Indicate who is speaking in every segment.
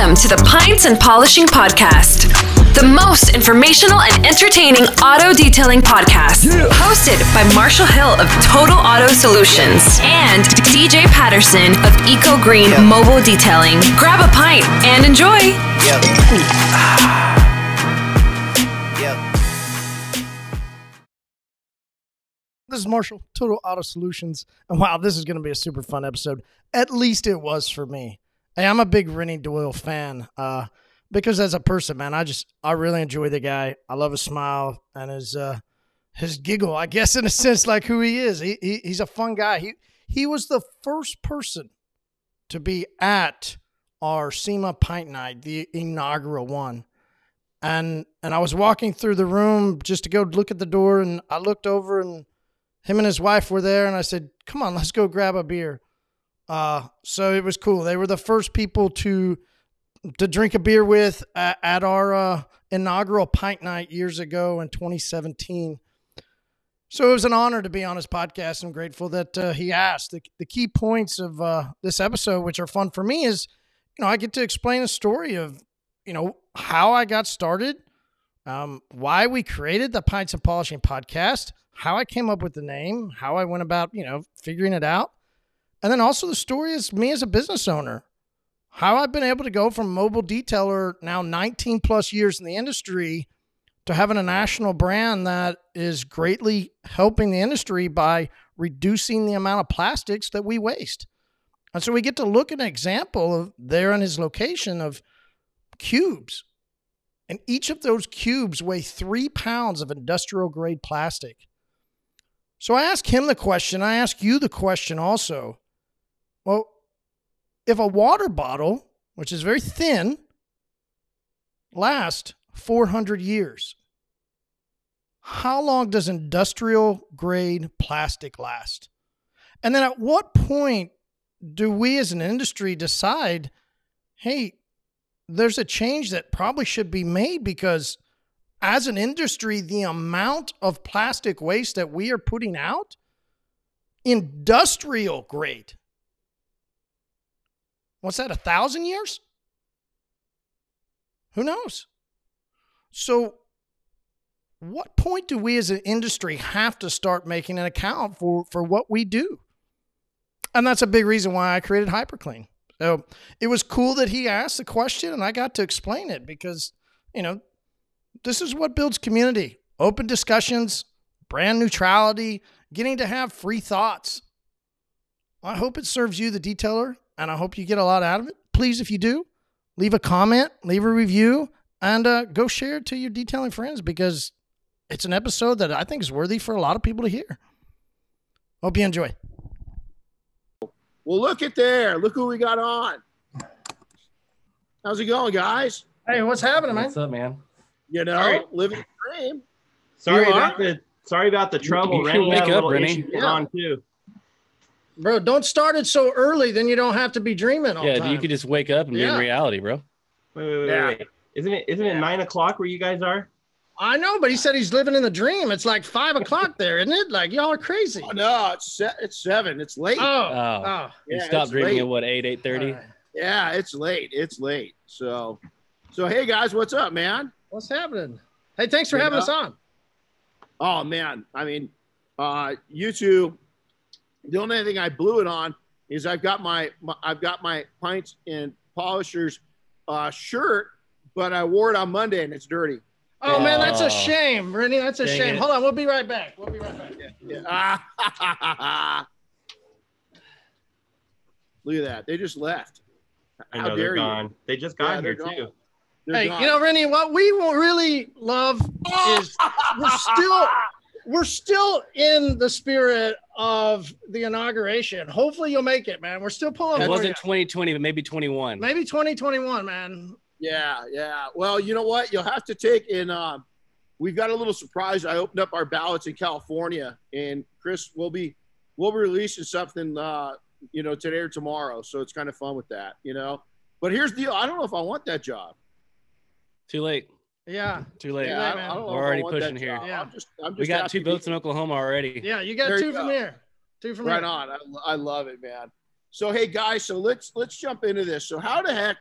Speaker 1: Welcome to the Pints and Polishing Podcast, the most informational and entertaining auto detailing podcast. Hosted by Marshall Hill of Total Auto Solutions and DJ Patterson of Eco Green Mobile Detailing. Grab a pint and enjoy.
Speaker 2: Yep. yep.
Speaker 3: This is Marshall, Total Auto Solutions. And wow, this is going to be a super fun episode. At least it was for me. Hey, I'm a big Renny Doyle fan uh, because as a person, man, I just, I really enjoy the guy. I love his smile and his, uh, his giggle, I guess, in a sense, like who he is. He, he He's a fun guy. He, he was the first person to be at our SEMA Pint Night, the inaugural one. And, and I was walking through the room just to go look at the door, and I looked over and him and his wife were there and i said come on let's go grab a beer uh, so it was cool. They were the first people to to drink a beer with at, at our uh, inaugural pint night years ago in 2017 so it was an honor to be on his podcast. I'm grateful that uh, he asked. The, the key points of uh, this episode which are fun for me is you know i get to explain a story of you know how i got started um, why we created the pints and polishing podcast how I came up with the name, how I went about, you know, figuring it out. And then also the story is me as a business owner, how I've been able to go from mobile detailer now 19 plus years in the industry to having a national brand that is greatly helping the industry by reducing the amount of plastics that we waste. And so we get to look at an example of there in his location of cubes. And each of those cubes weigh three pounds of industrial grade plastic. So I ask him the question. I ask you the question also. Well, if a water bottle, which is very thin, lasts 400 years, how long does industrial grade plastic last? And then at what point do we as an industry decide, hey, there's a change that probably should be made because as an industry, the amount of plastic waste that we are putting out, industrial grade. What's that, a thousand years? Who knows? So, what point do we as an industry have to start making an account for, for what we do? And that's a big reason why I created HyperClean. So it was cool that he asked the question and I got to explain it because, you know, this is what builds community open discussions, brand neutrality, getting to have free thoughts. I hope it serves you, the detailer, and I hope you get a lot out of it. Please, if you do, leave a comment, leave a review, and uh, go share it to your detailing friends because it's an episode that I think is worthy for a lot of people to hear. Hope you enjoy.
Speaker 4: Well, look at there. Look who we got on. How's it going, guys?
Speaker 3: Hey, what's happening, man?
Speaker 5: What's up, man?
Speaker 4: You know,
Speaker 5: Sorry.
Speaker 4: living the dream.
Speaker 5: Sorry
Speaker 4: You
Speaker 5: about
Speaker 4: are?
Speaker 5: the sorry about the trouble.
Speaker 6: you
Speaker 5: Renny
Speaker 6: wake
Speaker 5: had a
Speaker 6: up,
Speaker 5: little
Speaker 6: Renny.
Speaker 5: issue
Speaker 4: Yeah.
Speaker 5: on too.
Speaker 3: Bro, don't start it so early, then you don't have to be dreaming all the
Speaker 6: Yeah,
Speaker 3: time.
Speaker 6: you could just wake up and be
Speaker 3: Yeah.
Speaker 6: in reality, bro.
Speaker 5: Wait, wait, wait,
Speaker 4: Yeah.
Speaker 5: wait. Isn't it isn't it nine o'clock where you guys are?
Speaker 3: I know, but he said he's living in the dream. It's like five o'clock there, isn't it? Like y'all are crazy.
Speaker 4: Oh, no, it's se- it's seven. It's late.
Speaker 3: Oh,
Speaker 6: Oh.
Speaker 3: oh.
Speaker 6: You
Speaker 4: Yeah,
Speaker 6: stop
Speaker 4: it's
Speaker 6: dreaming
Speaker 4: late.
Speaker 6: at what eight, eight thirty?
Speaker 3: All right.
Speaker 4: Yeah, it's late. It's late. So, so hey guys, what's up, man?
Speaker 3: What's happening? Hey, thanks for
Speaker 4: Yeah.
Speaker 3: having us on.
Speaker 4: Oh man, I mean, uh, you two. The only thing I blew it on is I've got my, my I've got my pints and polishers uh, shirt, but I wore it on Monday and it's dirty.
Speaker 3: Oh man, that's
Speaker 6: Oh.
Speaker 3: a shame, Brittany. That's a shame.
Speaker 6: it.
Speaker 3: Hold on, we'll be right back. We'll be right back.
Speaker 4: Ah, Look at that. They just left.
Speaker 5: I
Speaker 4: How
Speaker 5: know
Speaker 4: dare
Speaker 5: they're
Speaker 4: you?
Speaker 5: gone. They just got
Speaker 4: they're
Speaker 5: here
Speaker 4: gone.
Speaker 5: too.
Speaker 4: They're
Speaker 3: Hey,
Speaker 4: gone.
Speaker 3: you know, Renny, what we really love is we're still we're still in the spirit of the inauguration. Hopefully, you'll make it, man. We're still pulling.
Speaker 6: It wasn't
Speaker 3: you.
Speaker 6: twenty twenty, but maybe twenty one.
Speaker 3: maybe 2021, man.
Speaker 4: Yeah, yeah. Well, you know what? You'll have to take in. Um, we've got a little surprise. I opened up our ballots in California, and Chris will be we'll be releasing something, uh, you know, today or tomorrow. So it's kind of fun with that, you know. But here's the deal. I don't know if I want that job.
Speaker 6: Too late.
Speaker 3: Yeah,
Speaker 6: Too late.
Speaker 4: Yeah, I. I don't
Speaker 6: We're
Speaker 4: if
Speaker 6: already pushing here.
Speaker 4: job.
Speaker 3: Yeah.
Speaker 4: I'm just, I'm just
Speaker 6: we got two
Speaker 4: to-
Speaker 6: votes in Oklahoma already.
Speaker 3: yeah. You got
Speaker 4: There
Speaker 3: two
Speaker 4: you
Speaker 3: from
Speaker 4: go.
Speaker 3: here. Two from
Speaker 4: Right
Speaker 3: here.
Speaker 4: on. I, I love it, man. So hey guys, so let's let's jump into this. So how the heck?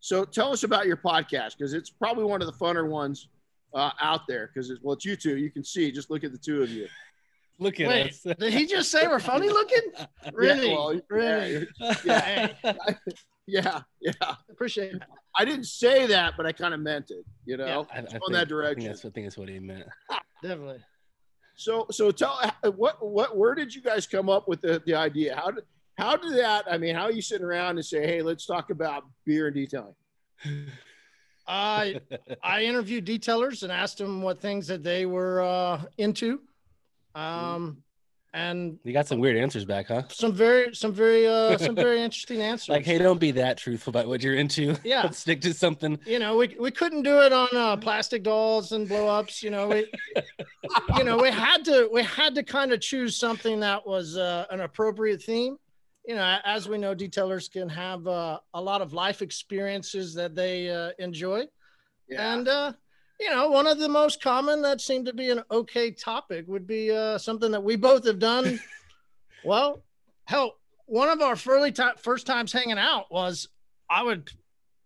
Speaker 4: so tell us about your podcast because it's probably one of the funner ones uh, out there because it's well, it's you two. You can see. Just look at the two of you.
Speaker 6: Look at
Speaker 3: Wait,
Speaker 6: us.
Speaker 3: did he just say we're funny looking? Really?
Speaker 4: Yeah, well,
Speaker 3: really?
Speaker 4: yeah,
Speaker 3: Hey,
Speaker 4: yeah, yeah.
Speaker 3: appreciate it.
Speaker 4: I didn't say that, but I kind of meant it. You know,
Speaker 6: I, I
Speaker 4: on
Speaker 6: think-
Speaker 4: that
Speaker 6: I think,
Speaker 4: direction.
Speaker 6: that's, I think that's what he meant.
Speaker 3: Definitely.
Speaker 4: So, so tell what what where did you guys come up with the, the idea? How did how did that? I mean, how are you sitting around and say, hey, let's talk about beer and detailing?
Speaker 3: I I interviewed detailers and asked them what things that they were uh, into, um, and
Speaker 6: You got some weird answers back, huh?
Speaker 3: some very some very uh, some very interesting answers.
Speaker 6: Like, hey, don't be that truthful about what you're into.
Speaker 3: Yeah.
Speaker 6: Let's stick to something.
Speaker 3: you know, we, we couldn't do it on uh, plastic dolls and blow ups. You know, we, you know, we had to we had to kind of choose something that was uh, an appropriate theme. You know, as we know, detailers can have uh, a lot of life experiences that they uh, enjoy, and uh, you know, one of the most common that seemed to be an okay topic would be uh, something that we both have done. well, hell, one of our early ti first times hanging out was I would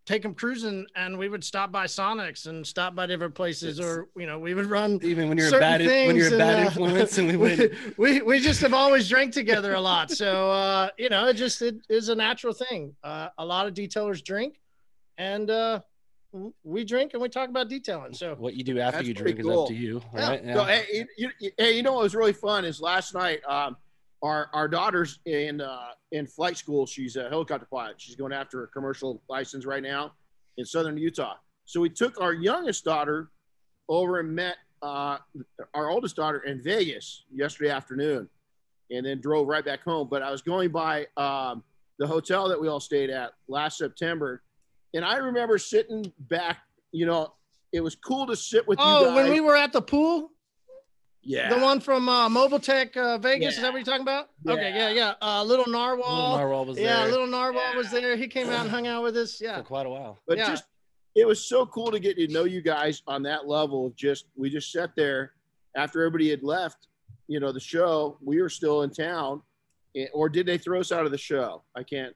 Speaker 3: take them cruising and we would stop by Sonics and stop by different places,
Speaker 6: It's-
Speaker 3: or you know, we would run.
Speaker 6: Even when you're a bad when you're a bad
Speaker 3: and, uh,
Speaker 6: influence, and we would.
Speaker 3: we we just have always drank together a lot, so uh, you know, it just it is a natural thing. Uh, a lot of detailers drink, and uh, we drink and we talk about detailing. So
Speaker 6: What you do after
Speaker 4: That's
Speaker 6: you
Speaker 4: pretty
Speaker 6: drink is up to you,
Speaker 3: Yeah.
Speaker 6: right?
Speaker 4: So, hey, you, you, you- hey, you know what was really fun is last night, um, our our daughter's in uh, in flight school. She's a helicopter pilot. She's going after a commercial license right now in southern Utah. So we took our youngest daughter over and met uh, our oldest daughter in Vegas yesterday afternoon, and then drove right back home. But I was going by um, the hotel that we all stayed at last September, and I remember sitting back. You know, it was cool to sit with you
Speaker 3: oh, when we were at the pool,
Speaker 4: yeah,
Speaker 3: the one from uh, Mobile Tech uh, Vegas, is that what you're talking about? Okay,
Speaker 4: Yeah.
Speaker 3: yeah, yeah. Uh, little narwhal.
Speaker 6: Little narwhal was
Speaker 3: yeah,
Speaker 6: there
Speaker 3: little narwhal was there. He came out and hung out with us. Yeah.
Speaker 6: for quite a while.
Speaker 4: but
Speaker 3: Yeah.
Speaker 4: just it was so cool to get to know you guys on that level of just we just sat there after everybody had left you know the show we were still in town eh, or did they throw us out of the show i can't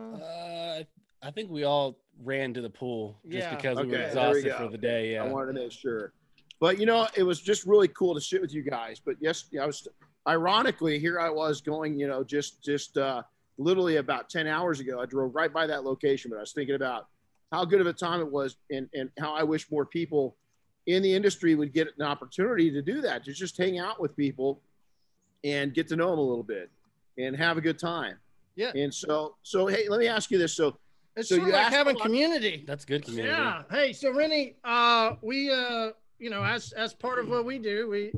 Speaker 6: Uh, I think we all ran to the pool just
Speaker 3: Yeah.
Speaker 6: because we were
Speaker 4: Okay, there we
Speaker 6: exhausted
Speaker 4: go.
Speaker 6: for the day. Yeah.
Speaker 4: I wanted to make sure but you know it was just really cool to sit with you guys but yes i was ironically here i was going you know just just uh literally about 10 hours ago i drove right by that location but i was thinking about how good of a time it was and and how i wish more people in the industry would get an opportunity to do that to just hang out with people and get to know them a little bit and have a good time
Speaker 3: Yeah.
Speaker 4: and so so hey let me ask you this so
Speaker 3: It's
Speaker 4: So
Speaker 3: sort of like having community.
Speaker 6: That's good community.
Speaker 3: Yeah. Hey, so Renny, uh, we, uh, you know, as as part of what we do, we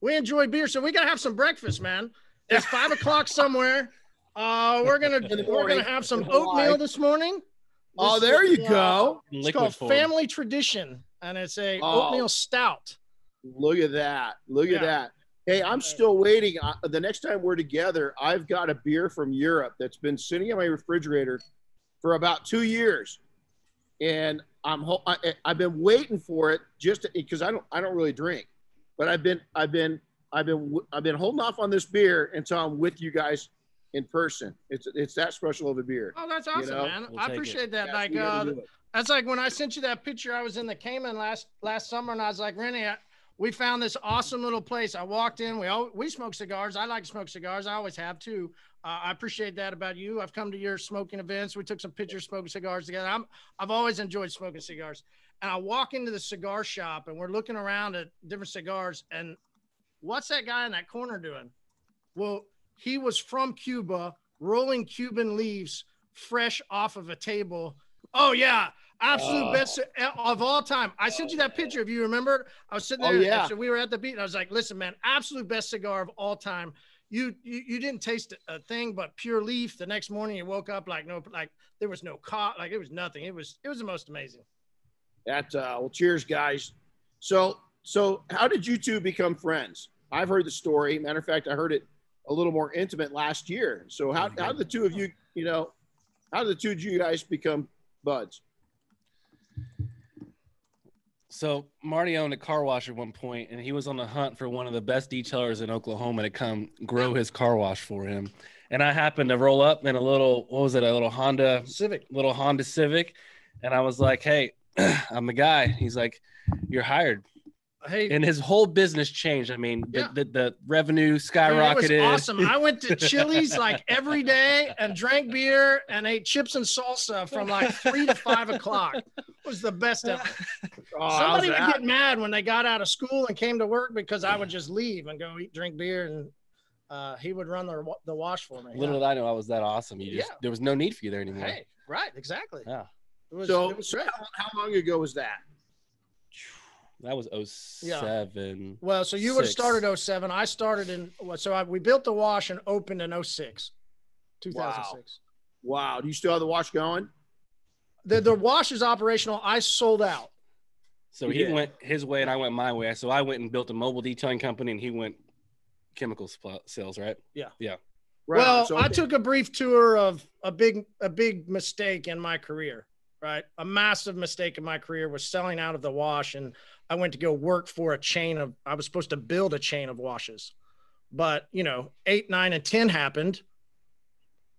Speaker 3: we enjoy beer, so we gotta have some breakfast, man. It's five o'clock somewhere. Uh, we're gonna we're gonna have some oatmeal this morning.
Speaker 4: oh
Speaker 3: This
Speaker 4: there
Speaker 3: is,
Speaker 4: you
Speaker 3: uh,
Speaker 4: go
Speaker 3: It's called
Speaker 6: form.
Speaker 3: Family Tradition, and it's a
Speaker 4: Oh.
Speaker 3: oatmeal stout.
Speaker 4: Look at that. Look
Speaker 3: Yeah.
Speaker 4: at that. Hey, I'm still waiting. Uh, the next time we're together, I've got a beer from Europe that's been sitting in my refrigerator for about two years, and I'm ho- I, I've been waiting for it just because I don't I don't really drink, but I've been I've been I've been w- I've been holding off on this beer until I'm with you guys in person. It's it's that special of a beer.
Speaker 3: Oh, that's awesome,
Speaker 4: know,
Speaker 3: man.
Speaker 6: we'll
Speaker 3: I
Speaker 6: take it.
Speaker 3: appreciate that.
Speaker 4: Yes,
Speaker 3: like,
Speaker 4: gotta
Speaker 3: uh. That's like when I sent you that picture. I was in the Cayman last last summer, and I was like, Renny, I, we found this awesome little place. I walked in. We all we smoke cigars. I like to smoke cigars. I always have too. Uh, I appreciate that about you. I've come to your smoking events. We took some pictures smoking cigars together. I'm I've always enjoyed smoking cigars. And I walk into the cigar shop, and we're looking around at different cigars. And what's that guy in that corner doing? Well, he was from Cuba, rolling Cuban leaves fresh off of a table. Oh yeah, absolute
Speaker 4: Oh.
Speaker 3: best of all time. I sent you that picture. If you remember. I was sitting there.
Speaker 4: Oh,
Speaker 3: there.
Speaker 4: yeah.
Speaker 3: We were at the beat, and I was like, "Listen, man, absolute best cigar of all time." You, you you didn't taste a thing but pure leaf. The next morning, you woke up like no, like there was no cot, like it was nothing. It was it was the most amazing.
Speaker 4: That uh, well, cheers, guys. So, so how did you two become friends? I've heard the story. Matter of fact, I heard it a little more intimate last year. So, how how did the two of you, you know, how did the two of you guys become buds?
Speaker 6: So Marty owned a car wash at one point, and he was on the hunt for one of the best detailers in Oklahoma to come grow his car wash for him. and I happened to roll up in a little what was it a little Honda
Speaker 3: Civic.
Speaker 6: little Honda Civic, and I was like, "Hey, I'm the guy." He's like, "You're hired,"
Speaker 3: Hey,
Speaker 6: and his whole business changed. I mean, the
Speaker 3: Yeah.
Speaker 6: the, the revenue
Speaker 3: Dude, it
Speaker 6: skyrocketed.
Speaker 3: was awesome. I went to Chili's like every day and drank beer and ate chips and salsa from like three to five o'clock. It was the best ever.
Speaker 4: Oh,
Speaker 3: Somebody would
Speaker 4: that?
Speaker 3: get mad when they got out of school and came to work because I would just leave and go eat, drink beer, and uh, he would run the the wash for me.
Speaker 6: Little did I know I was that awesome. You just
Speaker 3: Yeah.
Speaker 6: there was no need for you there anymore.
Speaker 3: Hey, right, exactly.
Speaker 6: Yeah.
Speaker 3: It was,
Speaker 4: so,
Speaker 3: it was
Speaker 4: so how, how long ago was that?
Speaker 6: That was 07.
Speaker 3: Well, so you would have started 07. I started in, well, so I, we built the wash and opened in 06, 2006.
Speaker 4: Wow. Do you still have the wash going?
Speaker 3: The, the wash is operational. I sold out.
Speaker 6: So he
Speaker 4: did.
Speaker 6: went his way and I went my way. So I went and built a mobile detailing company and he went chemical supply- sales, right? Yeah. Yeah.
Speaker 4: Right.
Speaker 3: well,
Speaker 4: So,
Speaker 3: I took a brief tour of a big a big mistake in my career. Right, a massive mistake in my career was selling out of the wash, and I went to go work for a chain of. I was supposed to build a chain of washes, but you know, eight, nine, and ten happened.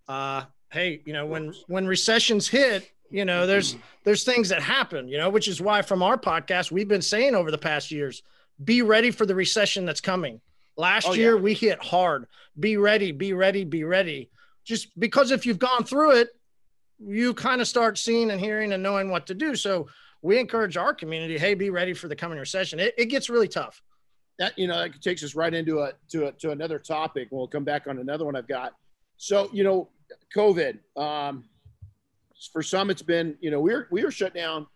Speaker 3: Uh, hey, you know, when when recessions hit, you know, there's there's things that happen, you know, which is why from our podcast we've been saying over the past years, be ready for the recession that's coming. Last
Speaker 4: Oh,
Speaker 3: year we hit hard. Be ready, be ready, be ready. Just because if you've gone through it, you kind of start seeing and hearing and knowing what to do. So we encourage our community, hey, be ready for the coming recession. It, it gets really tough.
Speaker 4: that you know that takes us right into a to a, to another topic. We'll come back on another one I've got. So you know, COVID. Um, for some, it's been you know we were we were shut down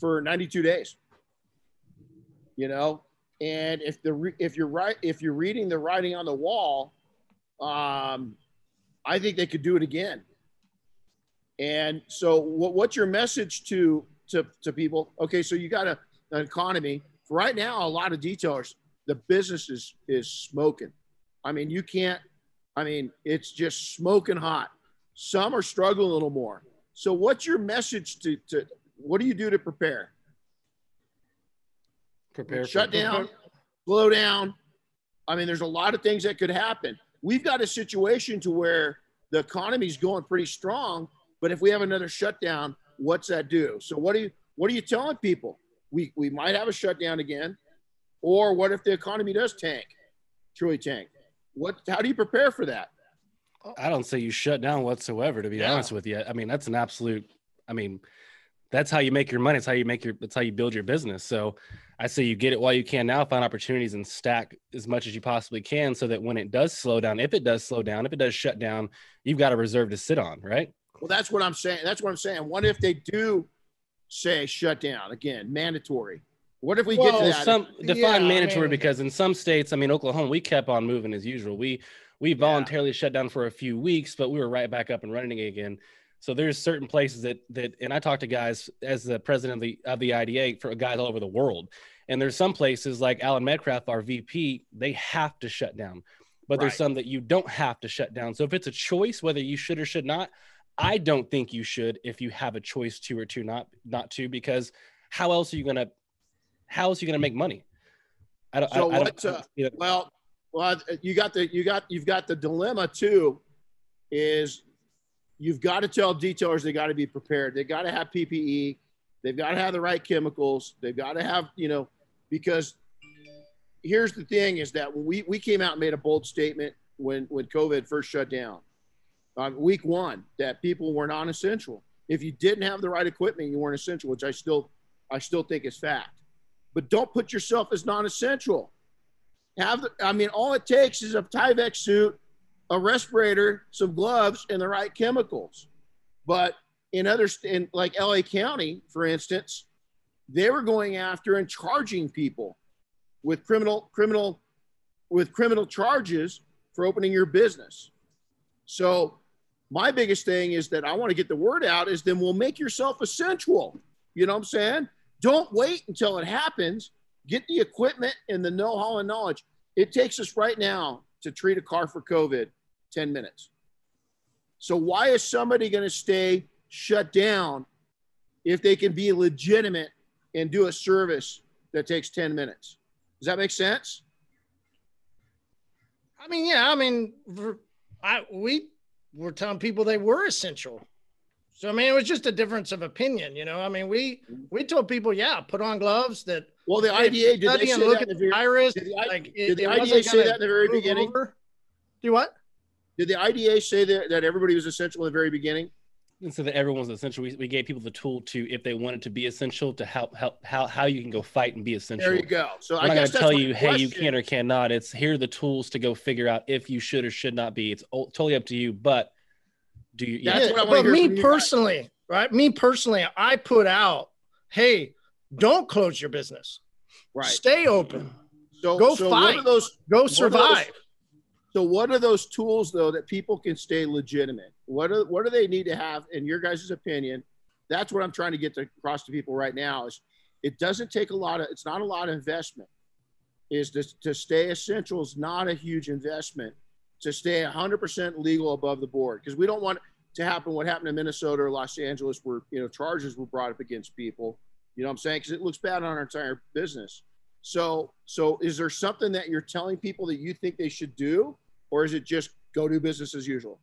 Speaker 4: for 92 days. You know, and if the if you're right if you're reading the writing on the wall, um, I think they could do it again. And so, what, what's your message to to to people? Okay, so you got a, an economy right now. A lot of detailers, the business is is smoking. I mean, you can't. I mean, it's just smoking hot. Some are struggling a little more. So, what's your message to to what do you do to prepare?
Speaker 6: Prepare for
Speaker 4: Shut down, slow down. I mean, there's a lot of things that could happen. We've got a situation to where the economy's going pretty strong, but if we have another shutdown, what's that do? So what do you what are you telling people? We we might have a shutdown again, or what if the economy does tank, truly tank? What how do you prepare for that?
Speaker 6: I don't say you shut down whatsoever, to be
Speaker 3: Yeah.
Speaker 6: honest with you. I mean, that's an absolute, I mean, that's how you make your money. It's how you make your, it's how you build your business. So I say you get it while you can now, find opportunities and stack as much as you possibly can so that when it does slow down, if it does slow down, if it does shut down, you've got a reserve to sit on, right?
Speaker 4: Well, that's what I'm saying. That's what I'm saying. What if they do say shut down again, mandatory? What if we get to that?
Speaker 6: some
Speaker 3: Yeah,
Speaker 6: define
Speaker 3: I
Speaker 6: mandatory
Speaker 3: mean-
Speaker 6: because in some states, I mean, Oklahoma, we kept on moving as usual. We we voluntarily shut down for a few weeks, but we were right back up and running again. So there's certain places that that, and I talk to guys as the president of the of the IDA for guys all over the world, and there's some places like Alan Medcraft, our VP, they have to shut down, but there's some that you don't have to shut down. So if it's a choice whether you should or should not, I don't think you should if you have a choice to or to not not to because how else are you gonna how else are you gonna make money? I don't.
Speaker 4: So
Speaker 6: I, I don't,
Speaker 4: uh,
Speaker 6: know,
Speaker 4: Well, well, you got the you got you've got the dilemma too, is you've got to tell detailers they got to be prepared. They got to have PPE. They've got to have the right chemicals. They've got to have you know because here's the thing is that when we we came out and made a bold statement when when COVID first shut down, um, week one that people were non-essential. If you didn't have the right equipment, you weren't essential, which I still I still think is fact. But don't put yourself as non-essential have the, I mean, all it takes is a Tyvek suit, a respirator, some gloves, and the right chemicals. But in other, in like LA County, for instance, they were going after and charging people with criminal, criminal, with criminal charges for opening your business. So my biggest thing is that I want to get the word out is then we'll make yourself essential. You know what I'm saying? Don't wait until it happens get the equipment and the know-how and knowledge. It takes us right now to treat a car for COVID 10 minutes. So why is somebody going to stay shut down if they can be legitimate and do a service that takes 10 minutes? Does that make sense?
Speaker 3: I mean, yeah, I mean, I we were telling people they were essential. So I mean, it was just a difference of opinion, you know. I mean, we we told people, yeah, put on gloves. That
Speaker 4: Well, the IDA did they say
Speaker 3: look
Speaker 4: that
Speaker 3: at
Speaker 4: the
Speaker 3: the virus.
Speaker 4: did the
Speaker 3: Like,
Speaker 4: did the
Speaker 3: it
Speaker 4: IDA say that in the very beginning?
Speaker 3: over. Do what?
Speaker 4: did the IDA say that, that everybody was essential in the very beginning?
Speaker 6: And so that everyone's essential. We, we gave people the tool to, if they wanted to be essential, to help help how how you can go fight and be essential.
Speaker 4: There you go. So
Speaker 6: We're
Speaker 4: I
Speaker 6: not going to tell
Speaker 4: my
Speaker 6: you, hey, you
Speaker 4: question.
Speaker 6: can or cannot. It's here are the tools to go figure out if you should or should not be. It's o- totally up to you. But do you?
Speaker 4: That's
Speaker 6: Yeah,
Speaker 4: what I wanna
Speaker 3: but
Speaker 4: hear
Speaker 3: me
Speaker 4: from you guys.
Speaker 3: personally, right? Me personally, I put out, hey, don't close your business.
Speaker 4: Right.
Speaker 3: Stay open.
Speaker 4: So
Speaker 3: Go
Speaker 4: so what
Speaker 3: fight.
Speaker 4: are those
Speaker 3: Go
Speaker 4: What are those-
Speaker 3: survive.
Speaker 4: So what are those tools though that people can stay legitimate? What are what do they need to have in your guys' opinion? That's what I'm trying to get to across to people right now is it doesn't take a lot of it's not a lot of investment. Is to, to stay essential is not a huge investment to stay 100% legal above the board because we don't want to happen what happened in Minnesota or Los Angeles where you know charges were brought up against people. You know what I'm saying? Because it looks bad on our entire business. So, so is there something that you're telling people that you think they should do, or is it just go do business as usual?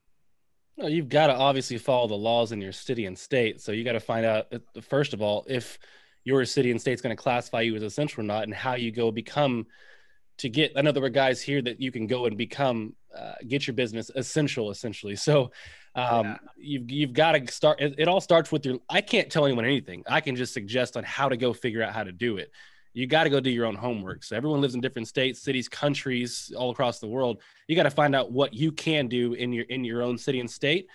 Speaker 6: No, you've got to obviously follow the laws in your city and state. So you got to find out uh, first of all if your city and state's going to classify you as essential or not, and how you go become to get. I know there were guys here that you can go and become uh, get your business essential essentially. So um,
Speaker 4: Yeah.
Speaker 6: you've you've got to start. It, it all starts with your. I can't tell anyone anything. I can just suggest on how to go figure out how to do it. You got to go do your own homework. So everyone lives in different states, cities, countries, all across the world. You got to find out what you can do in your in your own city and state,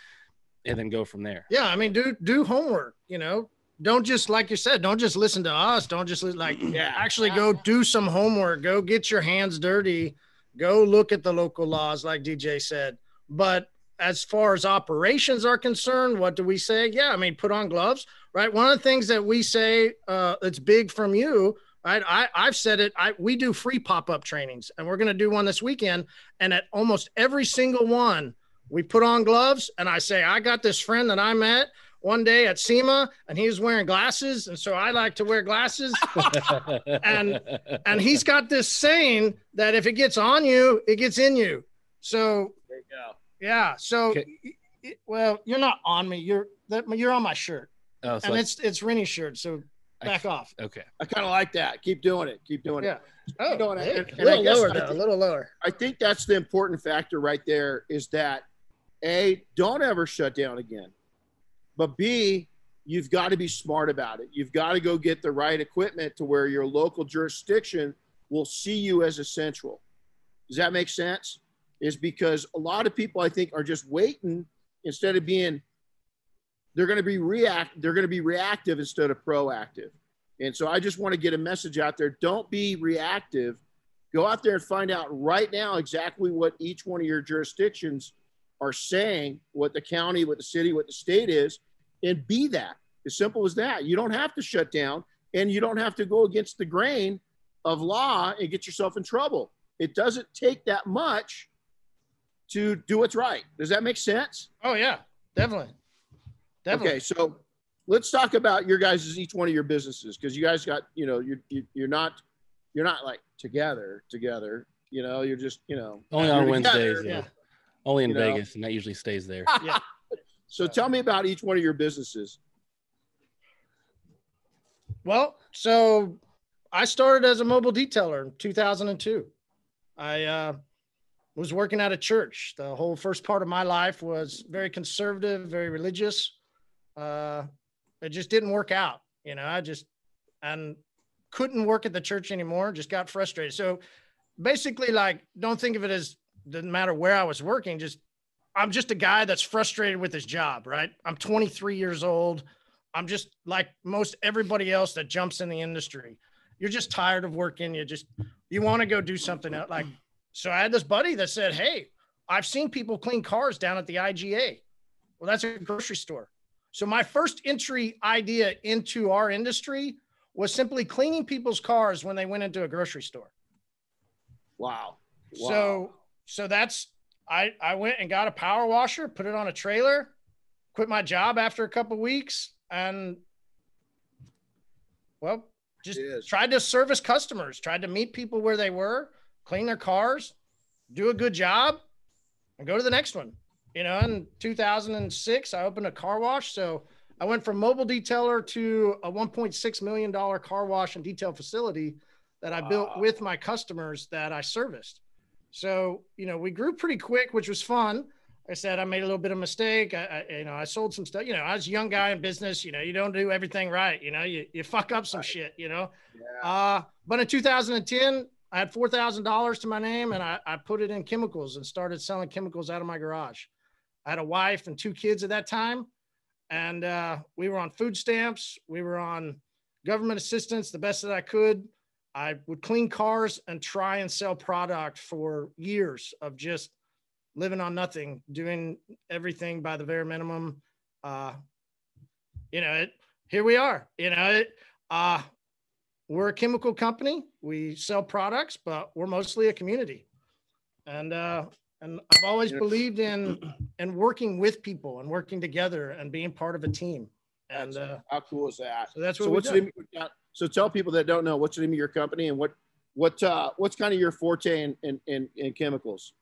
Speaker 6: and then go from there.
Speaker 3: Yeah, I mean, do do homework. You know, don't just like you said, don't just listen to us. Don't just like
Speaker 4: Yeah.
Speaker 3: actually go do some homework. Go get your hands dirty. Go look at the local laws, like DJ said. But as far as operations are concerned, what do we say? Yeah, I mean, put on gloves, right? One of the things that we say uh, that's big from you, right? I, I've said it. I we do free pop up trainings, and we're going to do one this weekend. And at almost every single one, we put on gloves, and I say, I got this friend that I met one day at SEMA, and he was wearing glasses, and so I like to wear glasses. And- and he's got this saying that if it gets on you, it gets in you. So
Speaker 4: There you go.
Speaker 3: yeah, so
Speaker 6: Okay.
Speaker 3: y- y- well, you're not on me. You're that you're on my shirt,
Speaker 6: oh, so
Speaker 3: and it's it's Renny's shirt. So
Speaker 6: I-
Speaker 3: back off.
Speaker 6: okay.
Speaker 4: I kind of like that. Keep doing it. Keep doing it.
Speaker 3: Yeah.
Speaker 4: Oh, it.
Speaker 3: Oh,
Speaker 4: know, and I- and-
Speaker 3: a little lower
Speaker 4: I
Speaker 3: though, a
Speaker 4: think-
Speaker 3: little lower.
Speaker 4: I think that's the important factor right there is that A, don't ever shut down again. But B, you've got to be smart about it. You've got to go get the right equipment to where your local jurisdiction will see you as essential. Does that make sense? Is because a lot of people I think are just waiting instead of being they're going to be react they're going to be reactive instead of proactive. And so I just want to get a message out there. Don't be reactive go out there and find out right now exactly what each one of your jurisdictions are saying, what the county, what the city, what the state is, and be that. As simple as that. You don't have to shut down and you don't have to go against the grain of law and get yourself in trouble. It doesn't take that much to do what's right. Does that make sense?
Speaker 3: Oh yeah, definitely, definitely.
Speaker 4: Okay, so let's talk about your guys' each one of your businesses because you guys got you know you're you, you're not you're not like together together. You know, you're just you know
Speaker 6: Only
Speaker 4: you're
Speaker 6: on
Speaker 4: together.
Speaker 6: Wednesdays.
Speaker 3: Yeah.
Speaker 6: Yeah. Only in
Speaker 4: You know.
Speaker 6: Vegas, and that usually stays there.
Speaker 3: Yeah.
Speaker 4: So tell me about each one of your businesses.
Speaker 3: Well, so I started as a mobile detailer in 2002. I uh, was working at a church. The whole first part of my life was very conservative, very religious. Uh, it just didn't work out. You know, I just and couldn't work at the church anymore. Just got frustrated. So basically, like, don't think of it as doesn't matter where I was working. Just I'm just a guy that's frustrated with his job. Right? I'm 23 years old. I'm just like most everybody else that jumps in the industry. You're just tired of working. You just you want to go do something else. Like so, I had this buddy that said, "Hey, I've seen people clean cars down at the IGA." Well, that's a grocery store. So my first entry idea into our industry was simply cleaning people's cars when they went into a grocery store.
Speaker 4: Wow. Wow.
Speaker 3: So so that's I I went and got a power washer, put it on a trailer, quit my job after a couple weeks, and well, just
Speaker 4: Yes.
Speaker 3: tried to service customers, tried to meet people where they were, clean their cars, do a good job, and go to the next one. You know, in 2006, I opened a car wash. So I went from mobile detailer to a 1.6 million dollar car wash and detail facility that I built with my customers that I serviced. So you know, we grew pretty quick, which was fun. I said I made a little bit of mistake. I, I you know I sold some stuff. You know, I was a young guy in business. You know, you don't do everything right. You know, you you fuck up some shit. You know.
Speaker 4: Yeah.
Speaker 3: Uh, but in 2010, I had four thousand dollars to my name, and I, I put it in chemicals and started selling chemicals out of my garage. I had a wife and two kids at that time, and uh, we were on food stamps. We were on government assistance the best that I could. I would clean cars and try and sell product for years of just living on nothing, doing everything by the bare minimum. Uh, you know, it, here we are. You know, it, uh, we're a chemical company. We sell products, but we're mostly a community. And uh, and I've always believed in in working with people and working together and being part of a team. And uh,
Speaker 4: how cool is that?
Speaker 3: so that's what
Speaker 4: So what's the? So tell people that don't know what's the name of your company and what what uh what's kind of your forte in in in, in chemicals.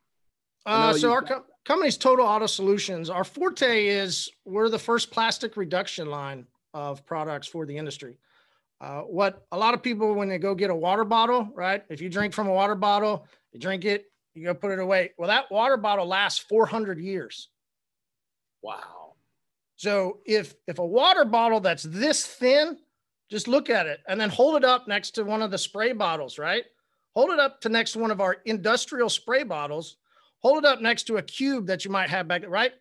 Speaker 3: Uh, so our co- company's Total Auto Solutions. Our forte is we're the first plastic reduction line of products for the industry. Uh, what a lot of people when they go get a water bottle, right? If you drink from a water bottle, you drink it, you go put it away. Well, that water bottle lasts 400 years.
Speaker 4: Wow.
Speaker 3: So if if a water bottle that's this thin, just look at it and then hold it up next to one of the spray bottles, right? Hold it up to next to one of our industrial spray bottles. Hold it up next to a cube that you might have back, right?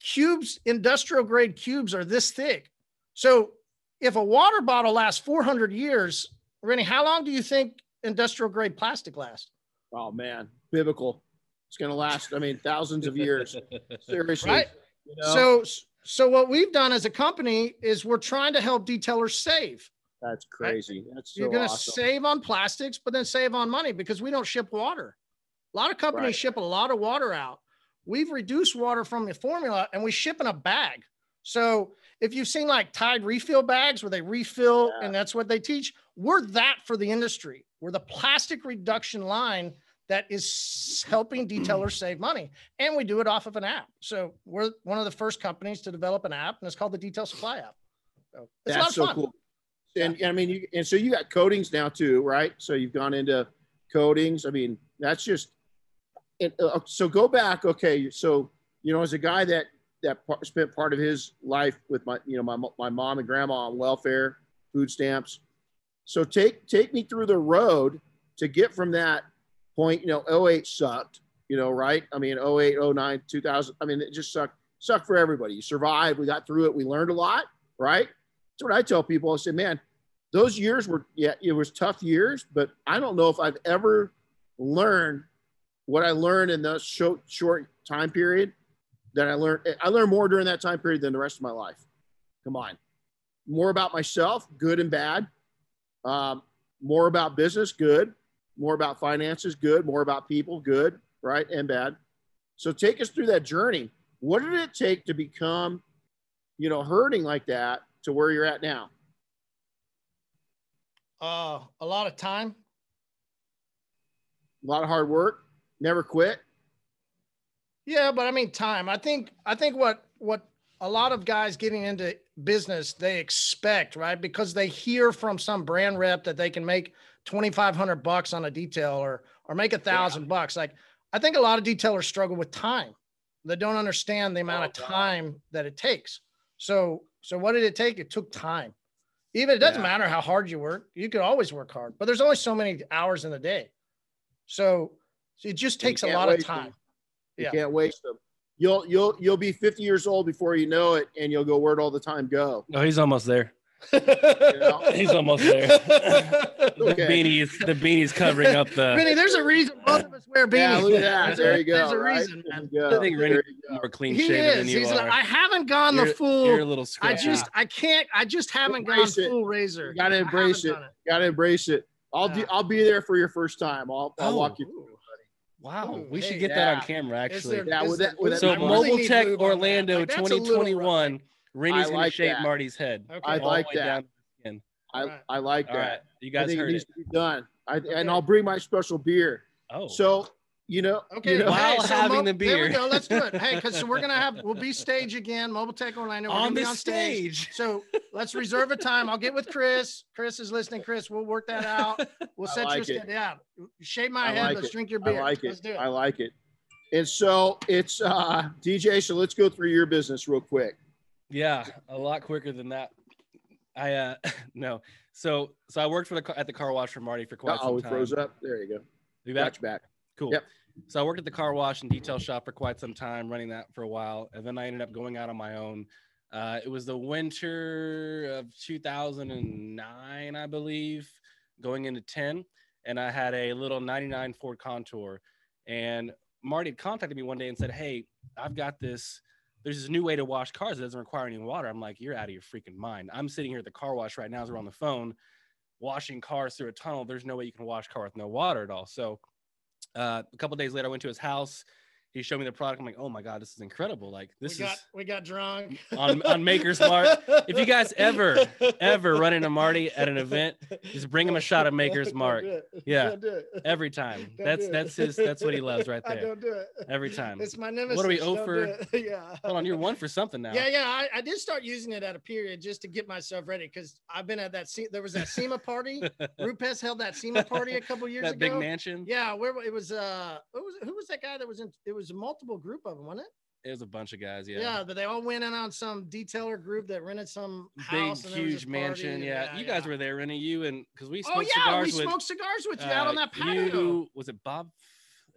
Speaker 3: Cubes, industrial grade cubes are this thick. So if a water bottle lasts 400 years, Renny, how long do you think industrial grade plastic lasts?
Speaker 4: Oh man, biblical. It's gonna last. I mean, thousands of years. Seriously.
Speaker 3: Right.
Speaker 4: You know?
Speaker 3: So so what we've done as a company is we're trying to help detailers save.
Speaker 4: that's crazy. That's so
Speaker 3: You're going to
Speaker 4: awesome.
Speaker 3: save on plastics, but then save on money because we don't ship water. A lot of companies
Speaker 4: Right.
Speaker 3: ship a lot of water out. We've reduced water from the formula and we ship in a bag. So if you've seen like Tide refill bags where they refill
Speaker 4: Yeah.
Speaker 3: and that's what they teach, we're that for the industry. We're the plastic reduction line that is helping detailers save money. And we do it off of an app. So we're one of the first companies to develop an app and it's called the Detail Supply app. So it's a lot
Speaker 4: That's so
Speaker 3: fun.
Speaker 4: cool. And I mean, you and so you got coatings now too, right? So you've gone into coatings. I mean, that's just. It, uh, so go back. Okay, so you know, as a guy that that par- spent part of his life with my, you know, my my mom and grandma on welfare, food stamps. So take take me through the road to get from that point. You know, 08 sucked. You know, right? I mean, 08, 09, 2000. I mean, it just sucked. Sucked for everybody. You survived. We got through it. We learned a lot, right? That's what I tell people. I say, man, those years were, yeah, it was tough years, but I don't know if I've ever learned what I learned in that short, short time period that I learned. I learned more during that time period than the rest of my life. Come on. More about myself, good and bad. Um, more about business, good. More about finances, good. More about people, good, right? And bad. So take us through that journey. What did it take to become, you know, hurting like that to where you're at now?
Speaker 3: Uh, a lot of time.
Speaker 4: A lot of hard work, never quit.
Speaker 3: Yeah, but I mean time. I think I think what what a lot of guys getting into business they expect, right? Because they hear from some brand rep that they can make 2500 bucks on a detail or or make a thousand bucks. Like I think a lot of detailers struggle with time. They don't understand the amount
Speaker 4: Oh,
Speaker 3: of
Speaker 4: God.
Speaker 3: time that it takes. So so what did it take? It took time. Even it doesn't
Speaker 4: Yeah.
Speaker 3: matter how hard you work. You could always work hard, but there's only so many hours in the day. So, so it just takes a lot of time.
Speaker 4: You
Speaker 3: Yeah.
Speaker 4: can't waste them. You'll you'll you'll be 50 years old before you know it, and you'll go, "Where'd all the time go?"
Speaker 6: No, he's almost there.
Speaker 4: know?
Speaker 6: He's almost there. The
Speaker 4: Okay.
Speaker 6: beanie is the beanie's covering up the.
Speaker 3: Renny, there's a reason both of us wear beanies.
Speaker 4: Yeah, look at that. There you go.
Speaker 3: There's a
Speaker 4: right?
Speaker 3: reason,
Speaker 4: There
Speaker 3: man.
Speaker 6: I think
Speaker 4: There
Speaker 6: Renny's
Speaker 4: you
Speaker 6: more clean
Speaker 3: He
Speaker 6: shaven
Speaker 3: is.
Speaker 6: than you
Speaker 3: He's
Speaker 6: are.
Speaker 3: like, I haven't gone the
Speaker 6: You're-
Speaker 3: full.
Speaker 6: You're a little
Speaker 3: I just, I can't, I just haven't gone
Speaker 4: it.
Speaker 3: full razor.
Speaker 4: You gotta embrace
Speaker 3: haven't
Speaker 4: it.
Speaker 3: done
Speaker 4: Gotta embrace it. I'll do, I'll be there for your first time. I'll, I'll
Speaker 6: Oh.
Speaker 4: walk you.
Speaker 3: Ooh.
Speaker 6: Wow,
Speaker 3: Ooh,
Speaker 6: we should
Speaker 3: hey,
Speaker 6: get that on camera actually.
Speaker 3: there-
Speaker 4: Yeah,
Speaker 3: is
Speaker 4: with that- with
Speaker 6: so
Speaker 3: there- really
Speaker 6: Mobile Tech
Speaker 3: lube on that.
Speaker 6: Orlando
Speaker 3: Like, that's a little rough.
Speaker 6: 2021. Renny's
Speaker 4: I
Speaker 6: gonna
Speaker 4: like
Speaker 6: shave
Speaker 4: that.
Speaker 6: Marty's head.
Speaker 3: Okay.
Speaker 4: I like that.
Speaker 6: down to the skin.
Speaker 4: I,
Speaker 3: Right.
Speaker 4: I like
Speaker 6: All
Speaker 4: that.
Speaker 6: right, you
Speaker 4: I
Speaker 6: guys
Speaker 4: think it needs
Speaker 6: it.
Speaker 4: to be done. I,
Speaker 3: Okay.
Speaker 4: And I'll bring my special beer.
Speaker 6: Oh,
Speaker 4: So you know,
Speaker 3: Okay,
Speaker 4: you know,
Speaker 6: While
Speaker 3: hey, so
Speaker 6: having
Speaker 3: Mo-
Speaker 6: the
Speaker 3: There we go. Let's do it. Hey, because so we're gonna have we'll be stage again, Mobile Tech Orlando. We're
Speaker 6: on
Speaker 3: gonna be
Speaker 6: the
Speaker 3: on stage.
Speaker 6: stage.
Speaker 3: So let's reserve a time. I'll get with Chris. Chris is listening. Chris, we'll work that out. We'll set
Speaker 4: like
Speaker 3: your
Speaker 4: it.
Speaker 3: schedule. Yeah, shave my
Speaker 4: I
Speaker 3: head.
Speaker 4: like
Speaker 3: let's
Speaker 4: it.
Speaker 3: drink your beer.
Speaker 4: I
Speaker 3: beer.
Speaker 4: like
Speaker 3: Let's
Speaker 4: it.
Speaker 3: do it.
Speaker 4: I like it. And so it's uh DJ. So let's go through your business real quick.
Speaker 6: Yeah, a lot quicker than that. I uh no. So so I worked for the car, at the car wash for Marty for quite
Speaker 4: Oh,
Speaker 6: some
Speaker 4: we
Speaker 6: time.
Speaker 4: froze up. There you go.
Speaker 6: You back?
Speaker 4: Got you back.
Speaker 6: Cool.
Speaker 4: Yep.
Speaker 6: So I worked at the car wash and detail shop for quite some time, running that for a while, and then I ended up going out on my own. Uh, it was the winter of 2009, I believe, going into 10, and I had a little 99 Ford Contour, and Marty had contacted me one day and said, "Hey, I've got this." There's this new way to wash cars that doesn't require any water. I'm like, you're out of your freaking mind. I'm sitting here at the car wash right now as we're on the phone, washing cars through a tunnel. There's no way you can wash car with no water at all. So uh, a couple days later, I went to his house. He showed me the product. I'm like, oh my god, this is incredible! Like this
Speaker 3: we got
Speaker 6: is
Speaker 3: we got drunk
Speaker 6: on on Maker's Mark. If you guys ever ever run into Marty at an event, just bring him a shot of Maker's Mark. Yeah,
Speaker 3: Don't do it.
Speaker 6: every time.
Speaker 3: Don't
Speaker 6: That's that's his. That's what he loves right there.
Speaker 3: I don't do it.
Speaker 6: Every time.
Speaker 3: It's my nemesis.
Speaker 6: What are we,
Speaker 3: it. yeah.
Speaker 6: Hold on, you're one for something now.
Speaker 3: Yeah, yeah. I, I did start using it at a period just to get myself ready because I've been at that. Se- there was that SEMA party. Rupes held that SEMA party a couple years
Speaker 6: that
Speaker 3: ago.
Speaker 6: That big mansion.
Speaker 3: Yeah, where it was. Uh, who was who was that guy that was in? It was a multiple group of them, wasn't it?
Speaker 6: It was a bunch of guys.
Speaker 3: Yeah,
Speaker 6: Yeah.
Speaker 3: but they all went in on some detailer group that rented some
Speaker 6: Big,
Speaker 3: house. and there was
Speaker 6: huge mansion.
Speaker 3: and
Speaker 6: Yeah. you guys were there, Renny. You and because we smoked Oh
Speaker 3: yeah,
Speaker 6: cigars
Speaker 3: we
Speaker 6: with.
Speaker 3: smoked cigars with you out on
Speaker 6: uh,
Speaker 3: that patio.
Speaker 6: You was it Bob?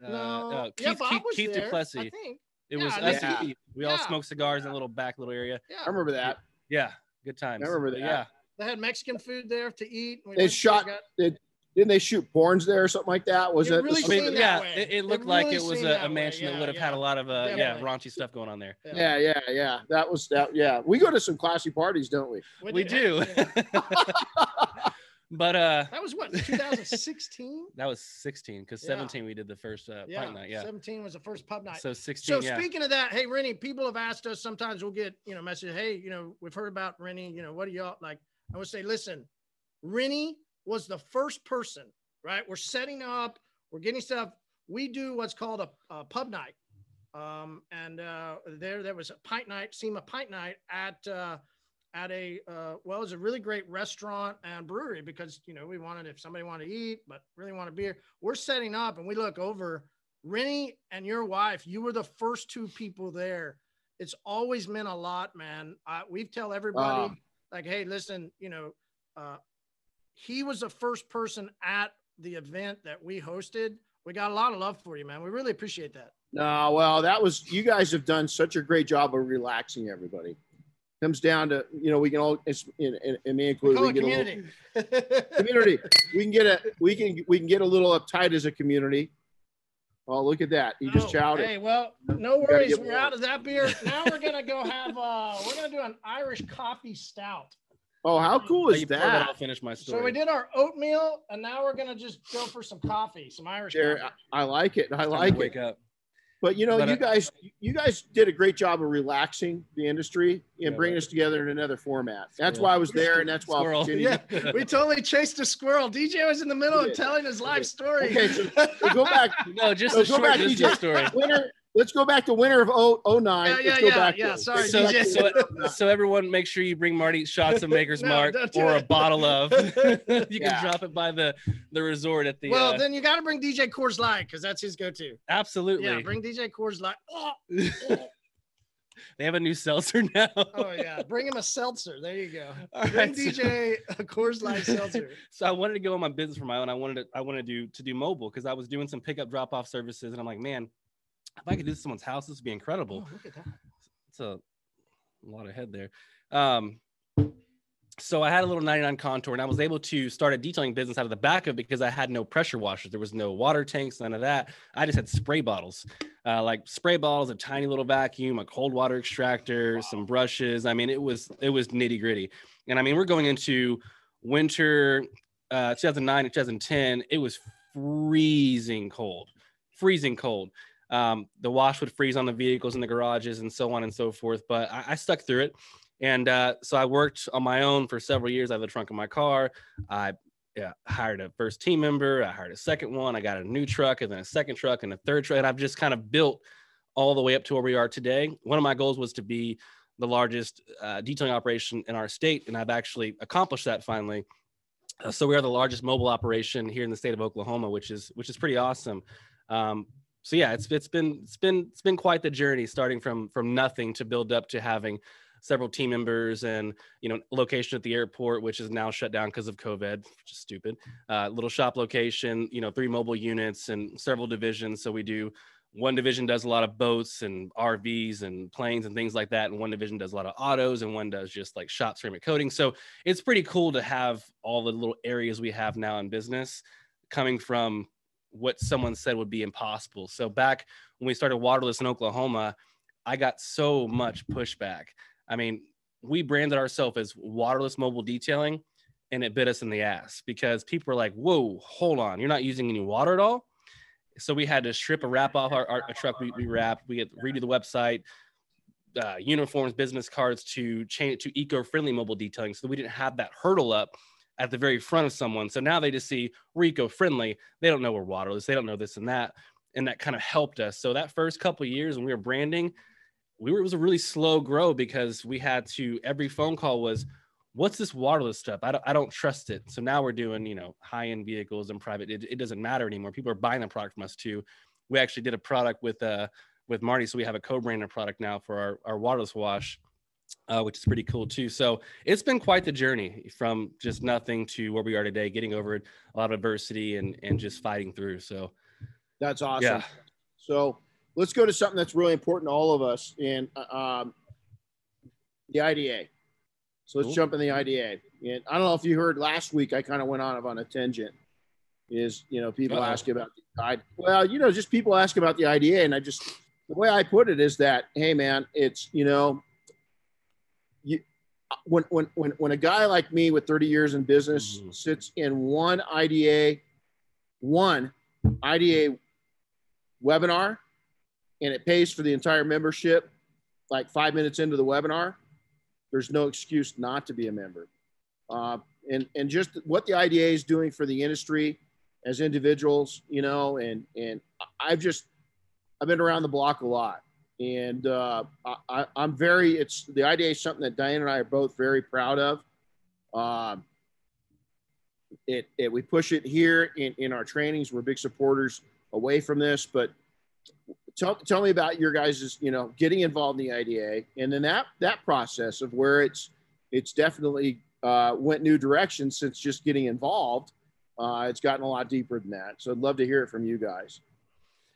Speaker 6: Uh,
Speaker 3: no,
Speaker 6: uh,
Speaker 3: yeah,
Speaker 6: Keith,
Speaker 3: Bob
Speaker 6: Keith,
Speaker 3: was
Speaker 6: Keith
Speaker 3: there.
Speaker 6: Duplessis.
Speaker 3: I think.
Speaker 6: It was
Speaker 3: Yeah,
Speaker 6: us
Speaker 4: and
Speaker 6: and Keith. We all
Speaker 3: yeah,
Speaker 6: smoked cigars in a little back little area.
Speaker 3: Yeah,
Speaker 4: I remember that.
Speaker 6: Yeah, good times.
Speaker 4: I remember that.
Speaker 6: Yeah,
Speaker 3: they had Mexican food there to eat. We
Speaker 4: They shot-
Speaker 3: got-
Speaker 4: Didn't they shoot porns there or something like that? Was
Speaker 3: It
Speaker 4: that
Speaker 3: really
Speaker 6: I mean,
Speaker 3: that
Speaker 6: yeah,
Speaker 3: way.
Speaker 6: it, it
Speaker 3: It
Speaker 6: looked like
Speaker 3: really
Speaker 6: it was a, a
Speaker 3: way.
Speaker 6: mansion that would have had a lot of uh, yeah
Speaker 3: Definitely.
Speaker 6: raunchy stuff going on there.
Speaker 4: Yeah, yeah, yeah. That was that. Yeah, we go to some classy parties, don't we?
Speaker 6: We do. But uh,
Speaker 3: That was what 2016.
Speaker 6: that was 16 because
Speaker 3: Yeah.
Speaker 6: 17 we did the first uh,
Speaker 3: yeah,
Speaker 6: pint night. Yeah,
Speaker 3: 17 was the first pub night.
Speaker 6: so 16.
Speaker 3: So
Speaker 6: yeah.
Speaker 3: speaking of that, hey Renny, people have asked us. Sometimes we'll get you know message. Hey, you know we've heard about Renny. You know what do y'all like? I would say, listen, Renny was the first person. Right, we're setting up, we're getting stuff. We do what's called a, a pub night, um, and uh, there there was a pint night, SEMA pint night at uh, at a uh, well, it was a really great restaurant and brewery because you know we wanted if somebody wanted to eat but really wanted a beer. We're setting up and we look over Renny and your wife, you were the first two people there. It's always meant a lot, man. I, we tell everybody,
Speaker 4: Ah.
Speaker 3: like, hey, listen, you know, uh, he was the first person at the event that we hosted. We got a lot of love for you, man. We really appreciate that.
Speaker 4: No, well, that was you guys have done such a great job of relaxing everybody. Comes down to you know we can all it's in, in, in me
Speaker 3: We
Speaker 4: included. We get a little,
Speaker 3: community.
Speaker 4: community. We can get a we can we can get a little uptight as a community. Oh, look at that! Just
Speaker 3: Oh,
Speaker 4: chowed it.
Speaker 3: Hey, well, no worries. We're
Speaker 4: more.
Speaker 3: out of that beer. Now we're gonna go have uh we're gonna do an Irish coffee stout.
Speaker 4: Oh, how cool is
Speaker 6: that,
Speaker 4: that?
Speaker 6: I'll finish my story.
Speaker 3: So we did our oatmeal, and now we're gonna just go for some coffee, some Irish
Speaker 4: There,
Speaker 3: coffee.
Speaker 4: I like it. I
Speaker 6: Time to
Speaker 4: like
Speaker 6: wake
Speaker 4: it.
Speaker 6: up.
Speaker 4: But you know,
Speaker 6: But,
Speaker 4: you
Speaker 6: uh,
Speaker 4: guys, you guys did a great job of relaxing the industry and
Speaker 6: Yeah,
Speaker 4: bringing
Speaker 6: but-
Speaker 4: us together in another format. That's
Speaker 6: Squirrel.
Speaker 4: why I was there, and that's why. I'll
Speaker 6: Squirrel.
Speaker 3: Yeah, we totally chased a squirrel. DJ was in the middle of telling his life story.
Speaker 4: Okay, so, so go back.
Speaker 6: No, just
Speaker 4: So
Speaker 6: a
Speaker 4: go
Speaker 6: short
Speaker 4: back,
Speaker 6: business
Speaker 4: DJ.
Speaker 6: story.
Speaker 4: Winter. Let's go back to winter of 0, 09.
Speaker 3: Yeah,
Speaker 4: Let's
Speaker 3: yeah,
Speaker 4: go
Speaker 3: yeah,
Speaker 4: back
Speaker 3: yeah,
Speaker 4: there.
Speaker 3: sorry,
Speaker 6: So,
Speaker 3: DJ.
Speaker 6: so, so everyone, make sure you bring Marty shots of Maker's
Speaker 3: No,
Speaker 6: Mark
Speaker 3: don't
Speaker 6: or a bottle of. you can drop it by the the resort at the.
Speaker 3: well,
Speaker 6: uh,
Speaker 3: then you got to bring DJ Coors Light because that's his go-to.
Speaker 6: absolutely.
Speaker 3: Yeah, bring DJ Coors Light. Oh,
Speaker 6: they have a new seltzer now.
Speaker 3: oh yeah, bring him a seltzer. There you go.
Speaker 6: All
Speaker 3: Bring
Speaker 6: right, so-
Speaker 3: DJ a Coors Light seltzer.
Speaker 6: so I wanted to go on my business for my own. I wanted to I wanted to do to do mobile because I was doing some pickup drop off services, and I'm like, man, if I could do this someone's house, this would be incredible.
Speaker 3: Oh, look at that.
Speaker 6: It's a, a lot of head there. Um, so I had a little 99 contour, and I was able to start a detailing business out of the back of it because I had no pressure washers. There was no water tanks, none of that. I just had spray bottles, uh, like spray bottles, a tiny little vacuum, a cold water extractor, some brushes. I mean, it was it was nitty gritty. And I mean, we're going into winter uh, 2009 and 2010. It was freezing cold, freezing cold. Um, the wash would freeze on the vehicles in the garages and so on and so forth. But I, I stuck through it. And uh, so I worked on my own for several years I of the trunk of my car. I yeah, hired a first team member. I hired a second one. I got a new truck and then a second truck and a third truck. And I've just kind of built all the way up to where we are today. One of my goals was to be the largest uh, detailing operation in our state, and I've actually accomplished that finally. Uh, so we are the largest mobile operation here in the state of Oklahoma, which is which is pretty awesome. Um, so yeah, it's it's been it's been it's been quite the journey, starting from from nothing to build up to having several team members and you know location at the airport which is now shut down because of covid which is stupid uh, little shop location you know three mobile units and several divisions so we do one division does a lot of boats and RVs and planes and things like that. And one division does a lot of autos and one does just like shop ceramic coating. So it's pretty cool to have all the little areas we have now in business coming from what someone said would be impossible. So back when we started Waterless in Oklahoma, I got so much pushback. I mean, we branded ourselves as Waterless Mobile Detailing and it bit us in the ass because people were like, whoa, hold on, you're not using any water at all? So we had to strip a wrap off our, our truck. We, we wrap. We had to redo the website, uh, uniforms, business cards to change it to eco-friendly mobile detailing. So we didn't have that hurdle up at the very front of someone. So now they just see we're eco-friendly. They don't know we're waterless. They don't know this and that, and that kind of helped us. So that first couple years when we were branding, we were it was a really slow grow because we had to every phone call was what's this waterless stuff? I don't, I don't trust it. So now we're doing, you know, high end vehicles and private. It, it doesn't matter anymore. People are buying the product from us too. We actually did a product with, uh, with Marty. So we have a co-branded product now for our, our waterless wash, uh, which is pretty cool too. So it's been quite the journey from just nothing to where we are today, getting over a lot of adversity and, and just fighting through. So
Speaker 4: that's awesome.
Speaker 6: Yeah.
Speaker 4: So let's go to something that's really important to all of us and uh, um, the IDA. So let's
Speaker 6: Cool.
Speaker 4: jump in the IDA. And I don't know if you heard last week, I kind of went on of on a tangent. Is you know people
Speaker 6: Uh-oh.
Speaker 4: ask about the I well you know just people ask about the IDA and I just the way I put it is that hey man it's you know when when when when a guy like me with 30 years in business
Speaker 6: Mhm.
Speaker 4: sits in one IDA one IDA webinar and it pays for the entire membership like five minutes into the webinar there's no excuse not to be a member. Uh, and, and just what the IDA is doing for the industry as individuals, you know, and, and I've just, I've been around the block a lot and uh, I- I'm very, it's the IDA is something that Diane and I are both very proud of. Um, it, it, we push it here in, in our trainings. We're big supporters away from this, but tell, tell me about your guys' you know getting involved in the IDA and then that that process of where it's it's definitely uh, went new directions since just getting involved. Uh, it's gotten a lot deeper than that. So I'd love to hear it from you guys.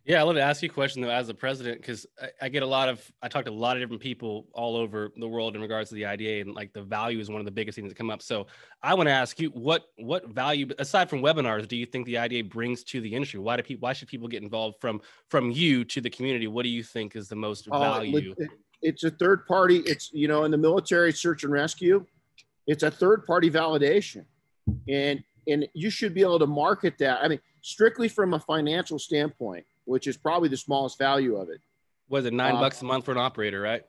Speaker 6: Yeah, I'd love to ask you a question though, as the president, because I, I get a lot of, I talk to a lot of different people all over the world in regards to the IDA, and like the value is one of the biggest things that come up. So I want to ask you, what what value, aside from webinars, do you think the IDA brings to the industry? Why do people, why should people get involved from from you to the community? What do you think is the most
Speaker 4: Uh,
Speaker 6: value?
Speaker 4: it- it's a third party. It's you know in the military search and rescue, it's a third party validation, and and you should be able to market that. I mean, strictly from a financial standpoint, which is probably the smallest value of it.
Speaker 6: Was it nine
Speaker 4: uh,
Speaker 6: bucks a month for an operator, right?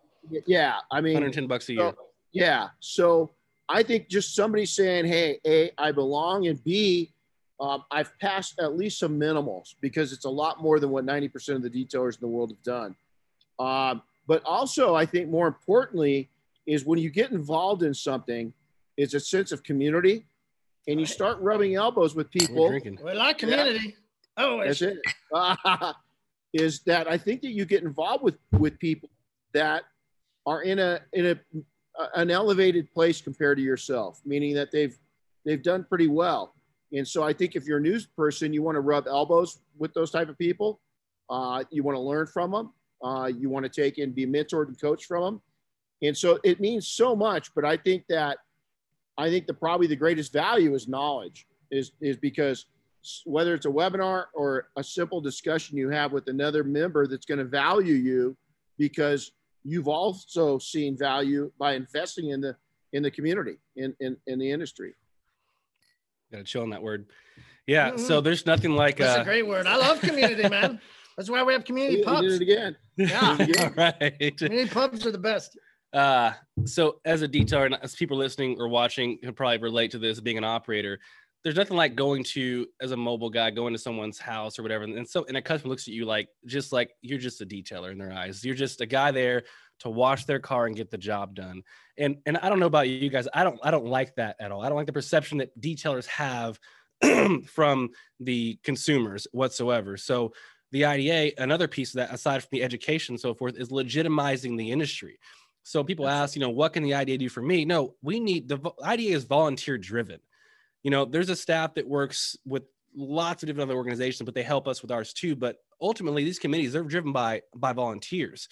Speaker 4: Yeah, I mean,
Speaker 6: 110 bucks a year.
Speaker 4: So, yeah. So I think just somebody saying, hey, A, I belong, and B, um, I've passed at least some minimals because it's a lot more than what 90% of the detailers in the world have done. Um, but also, I think more importantly, is when you get involved in something, it's a sense of community and you start rubbing elbows with people.
Speaker 6: drinking.
Speaker 3: We like community. Oh,
Speaker 4: That's it. is that I think that you get involved with with people that are in a in a an elevated place compared to yourself, meaning that they've they've done pretty well. And so I think if you're a news person, you want to rub elbows with those type of people. Uh, you want to learn from them. Uh, you want to take and be mentored and coached from them. And so it means so much. But I think that I think the probably the greatest value is knowledge. Is is because whether it's a webinar or a simple discussion you have with another member that's going to value you because you've also seen value by investing in the in the community in in, in the industry
Speaker 6: Gotta chill on that word. Yeah.
Speaker 3: Mhm.
Speaker 6: So there's nothing like
Speaker 3: That's
Speaker 6: uh,
Speaker 3: a great word. I love community, man. That's why we have community
Speaker 4: you, you
Speaker 3: pubs.
Speaker 4: did it again
Speaker 3: Yeah,
Speaker 4: Yeah.
Speaker 6: right.
Speaker 3: community pubs are the best.
Speaker 6: Uh, so as a detailer, and as people listening or watching can probably relate to this, being an operator, there's nothing like going to as a mobile guy going to someone's house or whatever and so and a customer looks at you like just like you're just a detailer in their eyes. You're just a guy there to wash their car and get the job done. And and i don't know about you guys i don't i don't like that at all. I don't like the perception that detailers have from the consumers whatsoever. So the ida another piece of that aside from the education and so forth is legitimizing the industry. So people ask you know what can the ida do for me? No we need the ida is volunteer driven you know, there's a staff that works with lots of different other organizations, but they help us with ours too. But ultimately, these committees they're driven by by volunteers.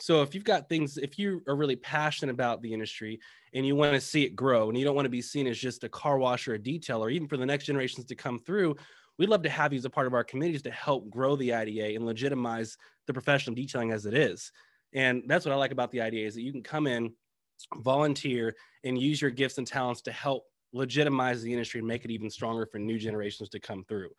Speaker 6: So if you've got things, if you are really passionate about the industry and you want to see it grow, and you don't want to be seen as just a car wash or a detailer, even for the next generations to come through, we'd love to have you as a part of our committees to help grow the IDA and legitimize the profession of detailing as it is. And that's what I like about the IDA is that you can come in, volunteer, and use your gifts and talents to help legitimize the industry and make it even stronger for new generations to come through.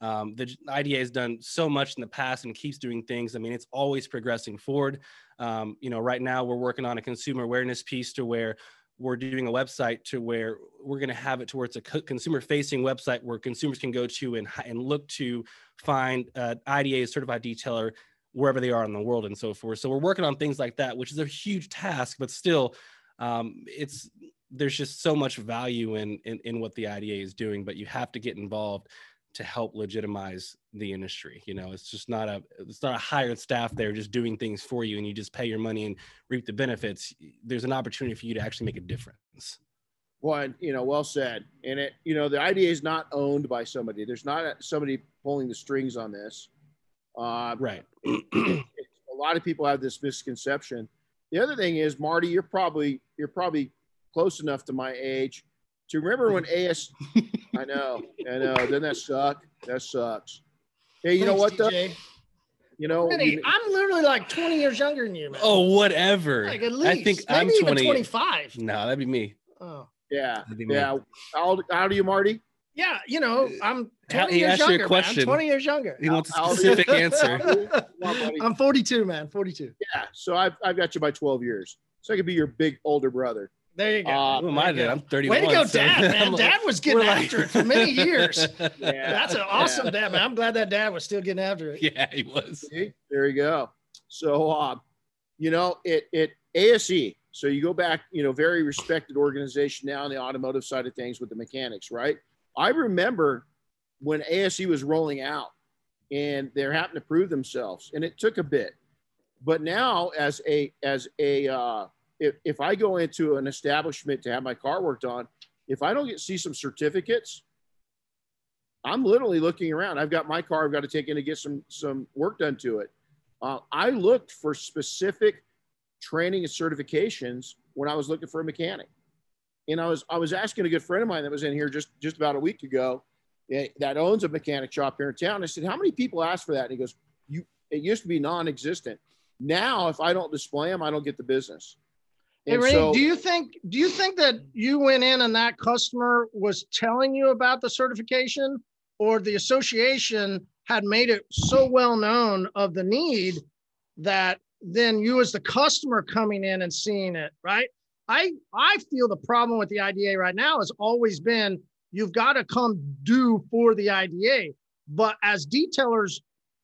Speaker 6: Um, the IDA has done so much in the past and keeps doing things. I mean, it's always progressing forward. Um, you know, right now we're working on a consumer awareness piece to where we're doing a website to where we're going to have it to where it's a consumer facing website where consumers can go to and, and look to find uh, IDA certified detailer wherever they are in the world and so forth. So we're working on things like that, which is a huge task, but still um, it's there's just so much value in, in in what the IDA is doing, but you have to get involved to help legitimize the industry. You know, it's just not a it's not a hired staff there just doing things for you and you just pay your money and reap the benefits. There's an opportunity for you to actually make a difference.
Speaker 4: Well, you know, well said. And it, you know, the IDA is not owned by somebody. There's not somebody pulling the strings on this. Uh,
Speaker 6: right.
Speaker 4: a lot of people have this misconception. The other thing is, Marty, you're probably you're probably close enough to my age to remember when AS. I know, I know. Doesn't that suck? That sucks. Hey, you
Speaker 3: Thanks,
Speaker 4: know what though? You know,
Speaker 3: Vinny,
Speaker 4: you-
Speaker 3: I'm literally like 20 years younger than you, man.
Speaker 6: Oh, whatever.
Speaker 3: like at least.
Speaker 6: I think
Speaker 3: maybe
Speaker 6: I'm
Speaker 3: even
Speaker 6: 20.
Speaker 3: 25.
Speaker 6: No, that'd be me.
Speaker 3: Oh.
Speaker 4: yeah,
Speaker 6: That'd be me.
Speaker 4: yeah. How old, how old are you, Marty?
Speaker 3: Yeah, you know, I'm 20
Speaker 6: How- he
Speaker 3: years
Speaker 6: asked you a
Speaker 3: younger. man.
Speaker 6: question.
Speaker 3: 20 years younger.
Speaker 6: He wants a
Speaker 4: I'll-
Speaker 6: specific answer.
Speaker 4: Come on, buddy.
Speaker 3: I'm 42, man. 42.
Speaker 4: Yeah, so I've, I've got you by 12 years. So I could be your big older brother.
Speaker 3: There you go.
Speaker 4: Uh,
Speaker 6: Who am
Speaker 3: There
Speaker 6: I then?
Speaker 3: go.
Speaker 6: I'm 31.
Speaker 3: Way to go,
Speaker 6: so
Speaker 3: Dad, man.
Speaker 6: like-
Speaker 3: Dad was getting
Speaker 6: we're like-
Speaker 3: after it for many years.
Speaker 4: Yeah,
Speaker 3: That's an awesome dad, man. I'm glad that dad was still getting after it.
Speaker 6: Yeah, he was.
Speaker 4: See, there you go. So, uh, you know, it it ASE. So you go back, you know, very respected organization now in the automotive side of things with the mechanics, right? I remember when ASE was rolling out, and they're having to prove themselves, and it took a bit. But now, as a as a uh, if if I go into an establishment to have my car worked on, if I don't get see some certificates, I'm literally looking around. I've got my car. I've got to take in to get some some work done to it. Uh, I looked for specific training and certifications when I was looking for a mechanic, and I was I was asking a good friend of mine that was in here just just about a week ago, eh, that owns a mechanic shop here in town. I said, "How many people ask for that?" And he goes, "You it used to be non-existent. Now, if I don't display them, I don't get the business."
Speaker 3: Hey,
Speaker 4: so-
Speaker 3: do you think do you think that you went in and that customer was telling you about the certification, or the association had made it so well known of the need that then you as the customer coming in and seeing it, right? I I feel the problem with the IDA right now has always been you've got to come do for the IDA, but as detailers,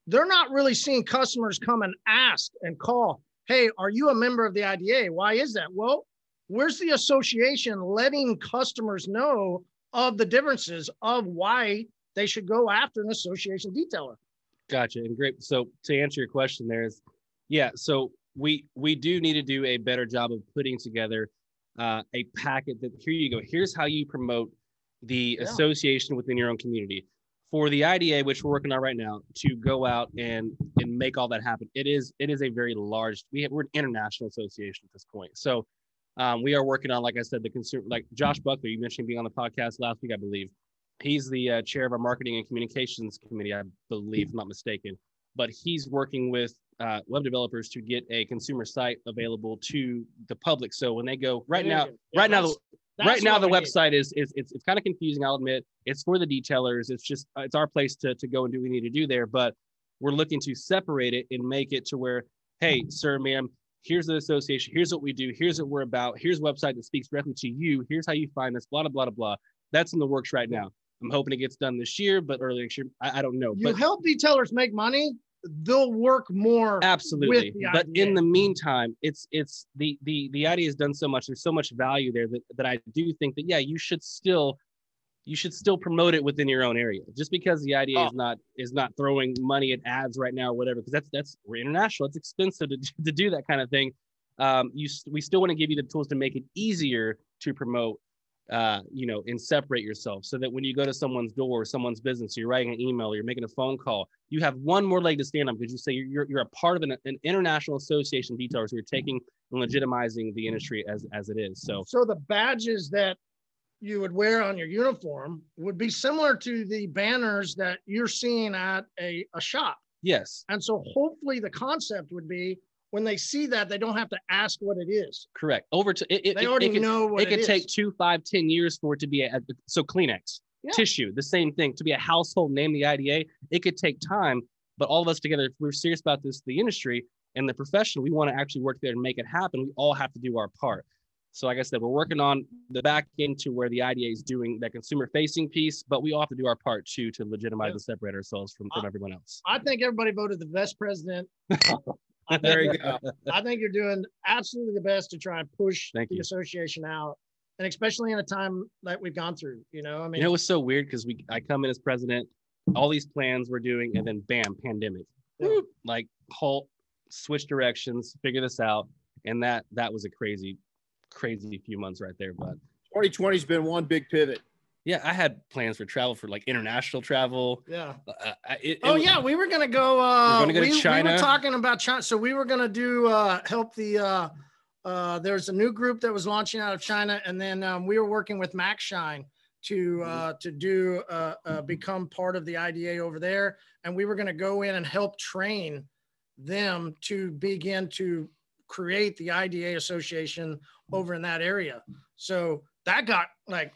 Speaker 3: they're not really seeing customers come and ask and call hey, are you a member of the IDA? Why is that? Well, where's the association letting customers know of the differences of why they should go after an association detailer?
Speaker 6: Gotcha. And great. So to answer your question, there is, yeah. So we we do need to do a better job of putting together uh, a packet that here you go. Here's how you promote the
Speaker 3: Yeah.
Speaker 6: association within your own community. For the IDA, which we're working on right now, to go out and and make all that happen. It is it is a very large. We have, we're an international association at this point. So um, we are working on, like I said, the consumer. Like Josh Buckley, you mentioned being on the podcast last week, I believe. He's the uh, chair of our marketing and communications committee, I believe, if I'm not mistaken. But he's working with uh, web developers to get a consumer site available to the public. So when they go right now,
Speaker 3: Yeah,
Speaker 6: right now,
Speaker 3: that's-
Speaker 6: right now the
Speaker 3: we
Speaker 6: website is, is it's, it's kind of confusing. I'll admit it's for the detailers. It's just it's our place to to go and do what we need to do there. But we're looking to separate it and make it to where, hey, sir, ma'am, here's the association. Here's what we do. Here's what we're about. Here's a website that speaks directly to you. Here's how you find us. Blah blah blah blah blah. That's in the works right now. I'm hoping it gets done this year, but early next year, I, I don't know.
Speaker 3: You
Speaker 6: but
Speaker 3: help detailers make money, they'll work more.
Speaker 6: absolutely but in the meantime it's it's the the the IDA has done so much there's so much value there that, that i do think that yeah you should still you should still promote it within your own area just because the IDA
Speaker 4: Oh.
Speaker 6: is not is not throwing money at ads right now or whatever because that's that's we're international it's expensive to, to do that kind of thing um you we still want to give you the tools to make it easier to promote uh, you know, and separate yourself so that when you go to someone's door, or someone's business, you're writing an email, or you're making a phone call, you have one more leg to stand on because you say you're, you're a part of an, an international association of detailers who are taking and legitimizing the industry as, as it is. So
Speaker 3: So the badges that you would wear on your uniform would be similar to the banners that you're seeing at a, a shop.
Speaker 6: yes,
Speaker 3: And so hopefully the concept would be when they see that, they don't have to ask what it is.
Speaker 6: correct. Over to it, it,
Speaker 3: They
Speaker 6: it-
Speaker 3: already
Speaker 6: it could,
Speaker 3: know what
Speaker 6: it could
Speaker 3: is.
Speaker 6: take two, five, ten years for it to be a, so Kleenex,
Speaker 3: Yeah.
Speaker 6: tissue, the same thing to be a household name, the IDA. It could take time, but all of us together, if we're serious about this, the industry and the profession, we want to actually work there and make it happen. We all have to do our part. So, like I said, we're working on the back end to where the IDA is doing that consumer facing piece, but we all have to do our part too to legitimize
Speaker 3: Yeah.
Speaker 6: and separate ourselves from, from everyone else.
Speaker 3: I think everybody voted the best president. I think,
Speaker 4: There you go.
Speaker 3: I think you're doing absolutely the best to try and push
Speaker 6: Thank
Speaker 3: the
Speaker 6: you.
Speaker 3: association out. And especially in a time that we've gone through, you know, I mean,
Speaker 6: You know, it was so weird because we I come in as president, all these plans we're doing, and then bam, pandemic.
Speaker 3: Yeah.
Speaker 6: Like halt, switch directions, figure this out. And that that was a crazy, crazy few months right there. But
Speaker 4: 2020's been one big pivot.
Speaker 6: Yeah, I had plans for travel for like international travel.
Speaker 3: yeah.
Speaker 6: Uh, it- it
Speaker 3: Oh
Speaker 6: was-
Speaker 3: yeah, we were gonna go. Uh,
Speaker 6: gonna go to
Speaker 3: we, We were talking about China, so we were gonna do uh, help the. Uh, uh, there's a new group that was launching out of China, and then um, we were working with Maxshine to uh, to do uh, uh, become part of the IDA over there, and we were gonna go in and help train them to begin to create the IDA association over in that area. So that got like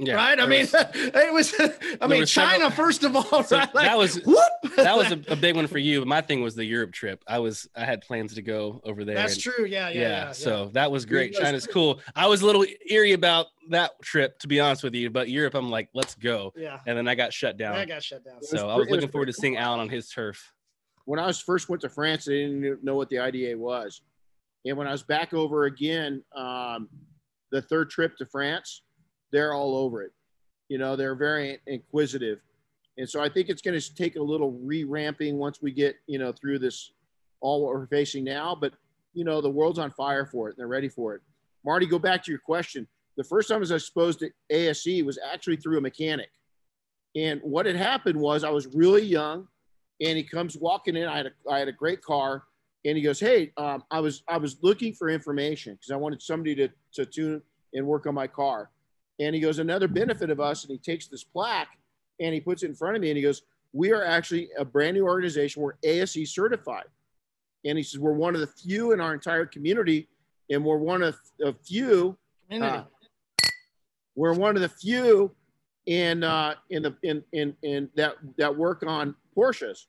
Speaker 6: yeah,
Speaker 3: right. I
Speaker 6: there
Speaker 3: mean,
Speaker 6: was-
Speaker 3: it was. I mean,
Speaker 6: were several-
Speaker 3: China first of all.
Speaker 6: So
Speaker 3: right? Like,
Speaker 6: that was
Speaker 3: whoop.
Speaker 6: that was a, a big one for you. My thing was the Europe trip. I was I had plans to go over there.
Speaker 3: That's
Speaker 6: and-
Speaker 3: true. Yeah, yeah,
Speaker 6: yeah,
Speaker 3: yeah. yeah.
Speaker 6: so that was great
Speaker 4: guys-
Speaker 6: china's cool i was a little eerie about that trip to be honest with you but europe i'm like let's go
Speaker 3: yeah,
Speaker 6: and then i got shut down
Speaker 3: I got shut down.
Speaker 6: so i
Speaker 4: It
Speaker 6: was
Speaker 4: was
Speaker 6: looking forward to seeing alan on his turf
Speaker 4: when I was first went to France, I didn't know what the IDA was. And when I was back over again, um, the third trip to France, they're all over it. You know, they're very inquisitive. And so I think it's going to take a little re-ramping once we get, you know, through this, all what we're facing now. But, you know, the world's on fire for it. And they're ready for it. Marty, go back to your question. The first time as I was exposed to ASE was actually through a mechanic. And what had happened was I was really young and he comes walking in. I had a, I had a great car, and he goes, "Hey, um, I was I was looking for information because I wanted somebody to to tune and work on my car." And he goes, "Another benefit of us," and he takes this plaque and he puts it in front of me, and he goes, "We are actually a brand new organization. We're ASE certified." And he says, "We're one of the few in our entire community, and we're one of a few uh, we're one of the few in uh, in the in, in in that that work on Porsches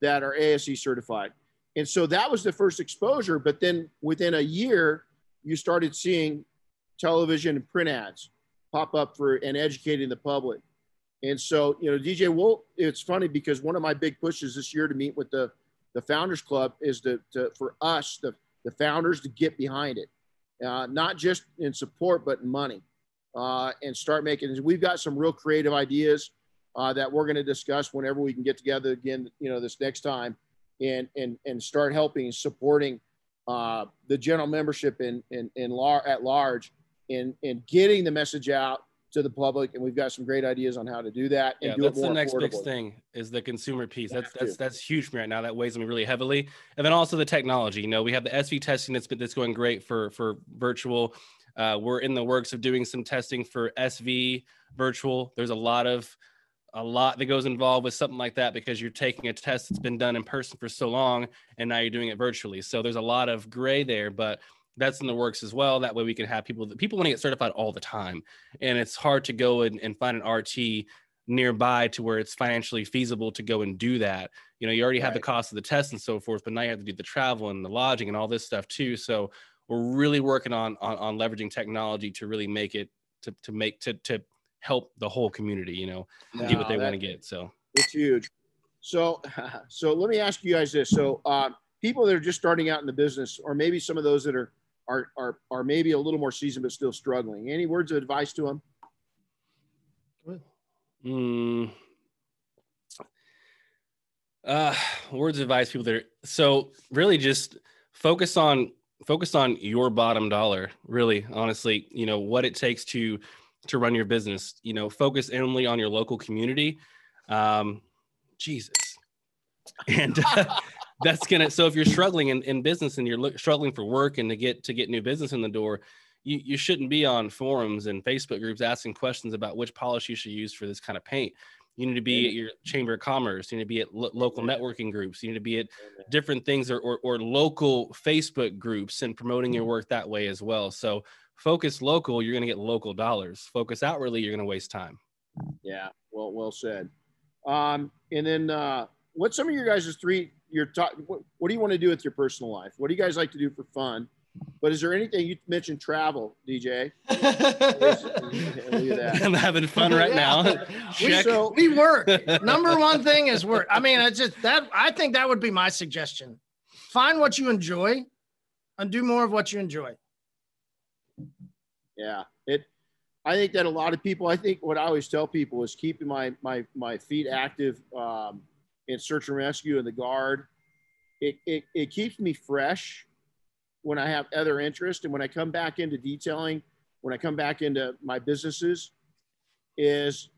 Speaker 4: that are ASE certified. And so that was the first exposure. But then within a year, you started seeing television and print ads pop up for and educating the public. And so, you know, DJ Wolf, it's funny because one of my big pushes this year to meet with the the Founders Club is to, to for us, the, the founders, to get behind it, uh, not just in support, but in money, uh, and start making. We've got some real creative ideas uh, that we're going to discuss whenever we can get together again, you know, this next time, and and and start helping and supporting uh, the general membership in in, in lar- at large, and and getting the message out to the public. And we've got some great ideas on how to do that and
Speaker 6: yeah
Speaker 4: do
Speaker 6: that's the next big thing is the consumer piece. That's that's that's huge for me right now. That weighs on me really heavily. And then also the technology. You know we have the sv testing that's been that's going great for for virtual. Uh, we're in the works of doing some testing for sv virtual. There's a lot of a lot that goes involved with something like that because you're taking a test that's been done in person for so long and now you're doing it virtually. So there's a lot of gray there but that's in the works as well that way we can have people that people want to get certified all the time and it's hard to go and, and find an rt nearby to where it's financially feasible to go and do that you know you already have the cost of the test and so forth but now you have to do the travel and the lodging and all this stuff too so we're really working on on, on leveraging technology to really make it to, to make to, to help the whole community, you know, get what they want to get. So
Speaker 4: It's huge. So, so let me ask you guys this. So, uh, people that are just starting out in the business, or maybe some of those that are are are are maybe a little more seasoned but still struggling. Any words of advice to them?
Speaker 6: Mm. Uh, words of advice, people that are so really just focus on focus on your bottom dollar. Really, honestly, you know what it takes to to run your business. You know, focus only on your local community. Um, Jesus, and uh, that's gonna. So if you're struggling in, in business and you're look, struggling for work and to get to get new business in the door, you, you shouldn't be on forums and Facebook groups asking questions about which polish you should use for this kind of paint. You need to be at your chamber of commerce. You need to be at lo- local networking groups. You need to be at different things or, or, or local Facebook groups and promoting your work that way as well. So focus local, you're going to get local dollars. Focus outwardly, you're going to waste time.
Speaker 4: Yeah, well, well said. Um, and then, uh, what's some of your guys' three? Your top. What, what do you want to do with your personal life? What do you guys like to do for fun? But is there anything you mentioned travel, DJ? Look at that.
Speaker 6: I'm having fun right now.
Speaker 3: We,
Speaker 4: So,
Speaker 3: we work. Number one thing is work. I mean, it's just that I think that would be my suggestion. Find what you enjoy and do more of what you enjoy.
Speaker 4: yeah, it. I think that a lot of people. I think what I always tell people is keeping my my my feet active um, in search and rescue and the guard. It, it it keeps me fresh when I have other interest and when I come back into detailing, when I come back into my businesses, is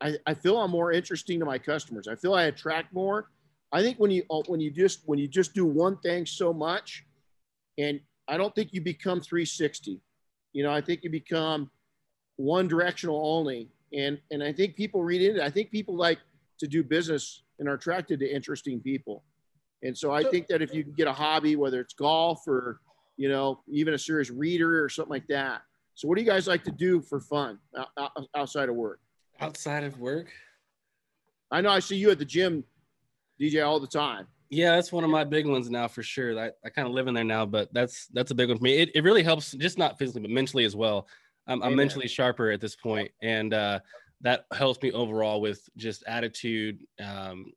Speaker 4: I, I feel I'm more interesting to my customers. I feel I attract more. I think when you uh, when you just when you just do one thing so much, and I don't think you become 360. You know, I think you become one directional only. And and I think people read into it. I think people like to do business and are attracted to interesting people. And so I think that if you can get a hobby, whether it's golf or, you know, even a serious reader or something like that. So what do you guys like to do for fun outside of work?
Speaker 6: Outside of work?
Speaker 4: I know I see you at the gym, DJ, all the time.
Speaker 6: Yeah, that's one of my big ones now for sure. I, I kind of live in there now, but that's that's a big one for me. It, it really helps, just not physically, but mentally as well. I'm, I'm mentally sharper at this point, and uh, that helps me overall with just attitude. Um,